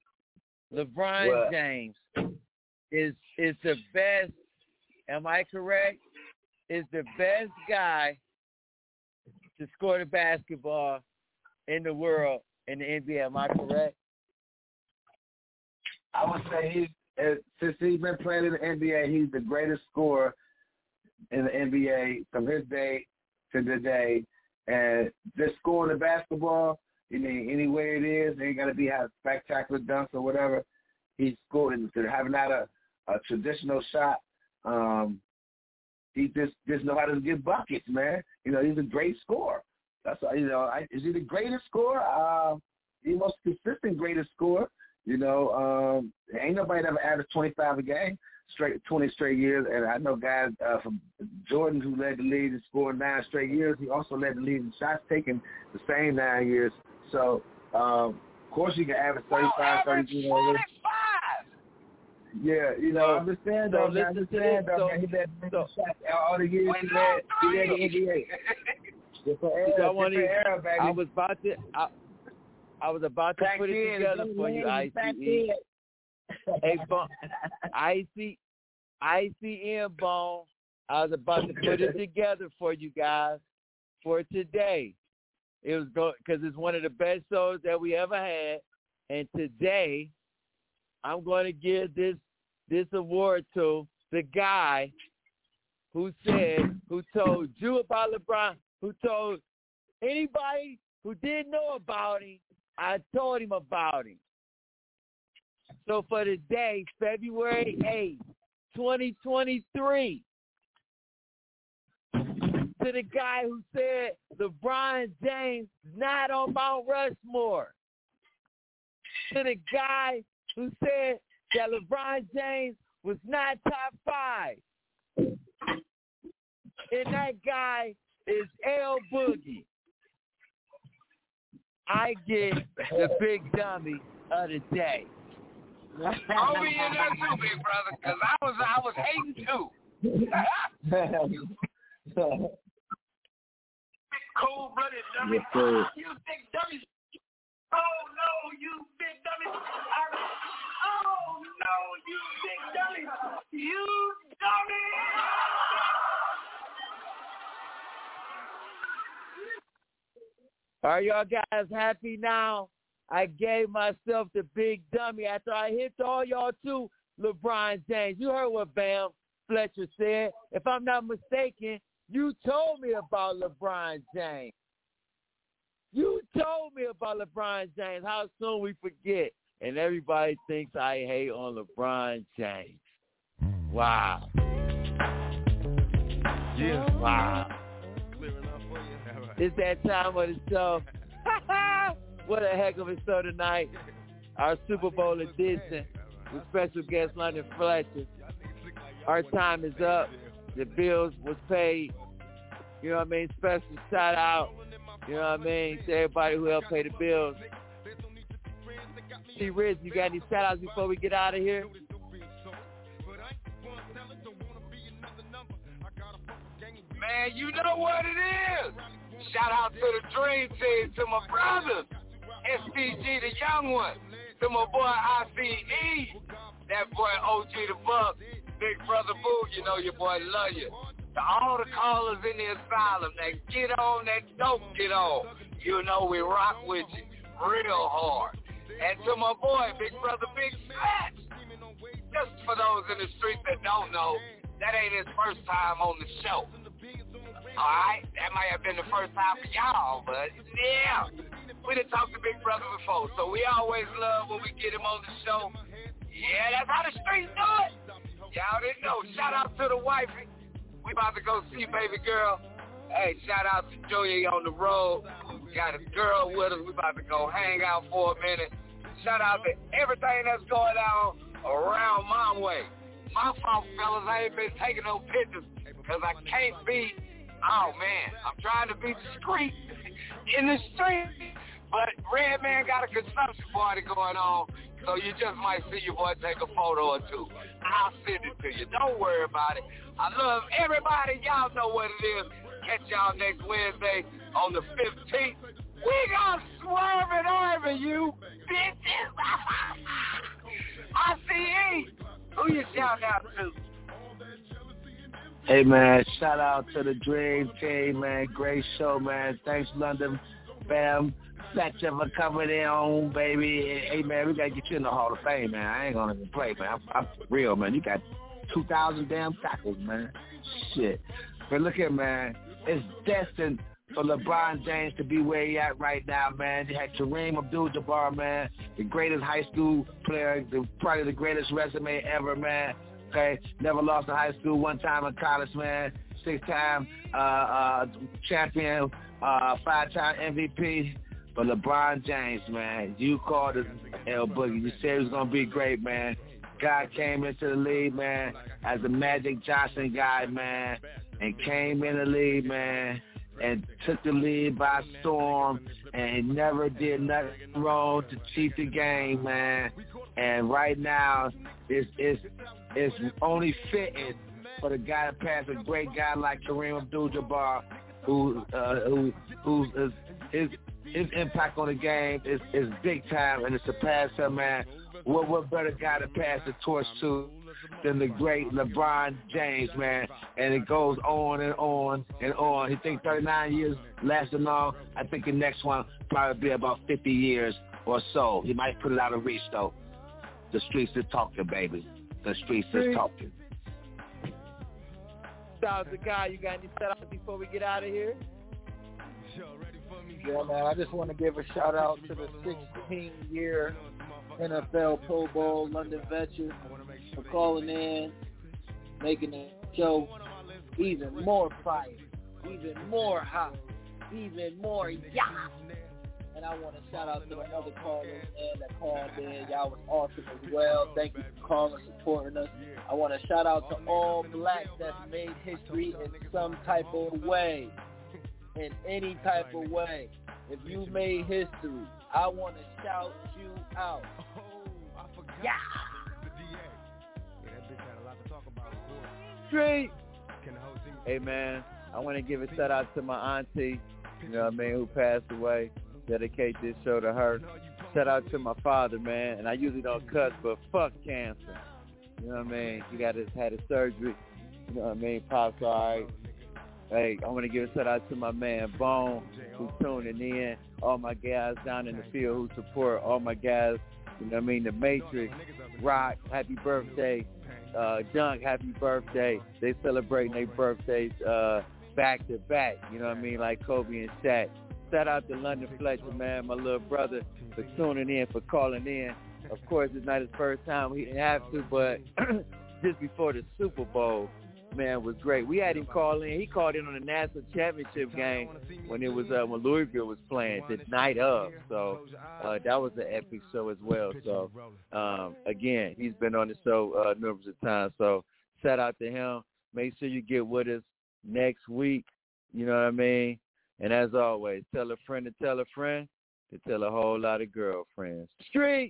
LeBron What? James, is is the best. Am I correct? Is the best guy to score the basketball in the world in the NBA. Am I correct? I would say he's uh, since he's been playing in the NBA, he's the greatest scorer in the NBA from his day to today. And just scoring the basketball, any any way it is. Ain't got to be have spectacular dunks or whatever. He's scoring, having not a a traditional shot. Um, he just just know how to get buckets, man. You know, he's a great scorer. That's you know, I, is he the greatest scorer? Uh, the most consistent greatest scorer. You know, um, ain't nobody ever averaged 25 a game straight 20 straight years. And I know guys uh, from Jordan who led the league in scoring nine straight years. He also led the league in shots taken the same nine years. So, um, of course, you can average 35, well, 33. 45. Yeah, you know, I'm just saying though, so just saying though, so, he led the so, shots all the years he led, he led the NBA. (laughs) Different era, so I, want era, baby. I was about to, I, I was about to Back put it together for you, ICE. Hey, bon, IC, ICM Bone. I was about to put it together for you guys for today. It was go because it's one of the best shows that we ever had, and today I'm going to give this this award to the guy who said who told you about LeBron, who told anybody who didn't know about him, I told him about him. So for today, February 8th, 2023, to the guy who said LeBron James is not on Mount Rushmore, to the guy who said that LeBron James was not top five. And that guy is L Boogie. I get the big dummy of the day. I'll be in there too, big brother, because I was I was hating too. (laughs) Cold blooded dummy. Yes, sir. You big dummy. Oh no, you big dummy. I, oh no, you big dummy. You dummy. Are y'all guys happy now? I gave myself the big dummy after I hit all y'all too, LeBron James. You heard what Bam Fletcher said. If I'm not mistaken, you told me about LeBron James. You told me about LeBron James. How soon we forget? And everybody thinks I hate on LeBron James. Wow. Yeah. Wow. It's that time of the show. (laughs) what a heck of a show tonight. Our Super Bowl edition with special guest London Fletcher. Our time is up. The bills was paid. You know what I mean? Special shout out. You know what I mean? To everybody who helped pay the bills. See, Riz, you got any shout outs before we get out of here? Man, you know what it is. Shout out to the Dream Team, to my brothers, SPG the young one, to my boy ICE, that boy OG the Buck, Big Brother Boo, you know your boy love you. To all the callers in the asylum that get on, that don't get on, you know we rock with you real hard. And to my boy, Big Brother Big Fat, just for those in the streets that don't know, that ain't his first time on the show. Alright, that might have been the first time for y'all, but yeah. We done talked to Big Brother before, so we always love when we get him on the show. Yeah, that's how the streets do it. Y'all didn't know. Shout out to the wifey. We about to go see baby girl. Hey, shout out to Julia on the road. We got a girl with us. We about to go hang out for a minute. Shout out to everything that's going on around my way. My fault, fellas. I ain't been taking no pictures because I can't be Oh man, I'm trying to be discreet in the street, but Redman got a consumption party going on, so you just might see your boy take a photo or two. I'll send it to you. Don't worry about it. I love everybody. Y'all know what it is. Catch y'all next Wednesday on the 15th. We gonna swerve it over you, bitches. (laughs) I see Who you shout out to? Hey man, shout out to the Dream Team, man. Great show, man. Thanks, London. Bam. Thanks for coming in on, baby. Hey man, we gotta get you in the Hall of Fame, man. I ain't gonna even play, man. I'm, I'm real, man. You got two thousand damn tackles, man. Shit. But look here, man. It's destined for LeBron James to be where he at right now, man. You had Kareem Abdul-Jabbar, man, the greatest high school player, the, probably the greatest resume ever, man. Okay, never lost in high school, one time in college, man. Six-time uh, uh, champion, uh, five-time MVP. But LeBron James, man, you called it L Boogie. You said it was gonna be great, man. Guy came into the league, man, as a Magic Johnson guy, man, and came in the league, man, and took the lead by storm and never did nothing wrong to cheat the game, man. And right now, it's it's it's only fitting for the guy to pass a great guy like Kareem Abdul-Jabbar, who uh, who who is his his impact on the game is is big time and it's surpassed him, man. What what better guy to pass the torch to than the great LeBron James, man? And it goes on and on and on. He think 39 years lasting long. I think the next one probably be about 50 years or so. He might put it out of reach though. The streets is talking, baby. The streets is talking. Shout out to guy. You got any shout outs before we get out of here? Yeah, man. I just want to give a shout out to the 16 year NFL Pro Bowl London veterans for calling in, making the show even more fire, even more hot, even more yeah. And I want to shout out to the other callers and that called in. Y'all was awesome as well. Thank you for calling, supporting us. I want to shout out to all blacks that made history in some type of way. In any type of way. If you made history, I want to shout you out. Yeah. Street. Hey man, I want to give a shout out to my auntie, you know what I mean, who passed away. Dedicate this show to her. Shout out to my father, man. And I usually don't cuss, but fuck cancer. You know what I mean? He got his had his surgery. You know what I mean? Pops all right. Hey, I want to give a shout out to my man Bone, who's tuning in. All my guys down in the field who support. All my guys, you know what I mean? The Matrix, Rock, happy birthday. Uh, Dunk, happy birthday. They celebrating their birthdays uh, back to back. You know what I mean? Like Kobe and Shaq. Shout out to London Fletcher, man, my little brother, for tuning in, for calling in. Of course, it's not his first time. He didn't have to, but (clears throat) just before the Super Bowl, man, was great. We had him call in. He called in on the national championship game when it was uh, when Louisville was playing the night of. So uh, that was an epic show as well. So um, again, he's been on the show uh, numerous times. So shout out to him. Make sure you get with us next week. You know what I mean? And as always, tell a friend to tell a friend to tell a whole lot of girlfriends. Street.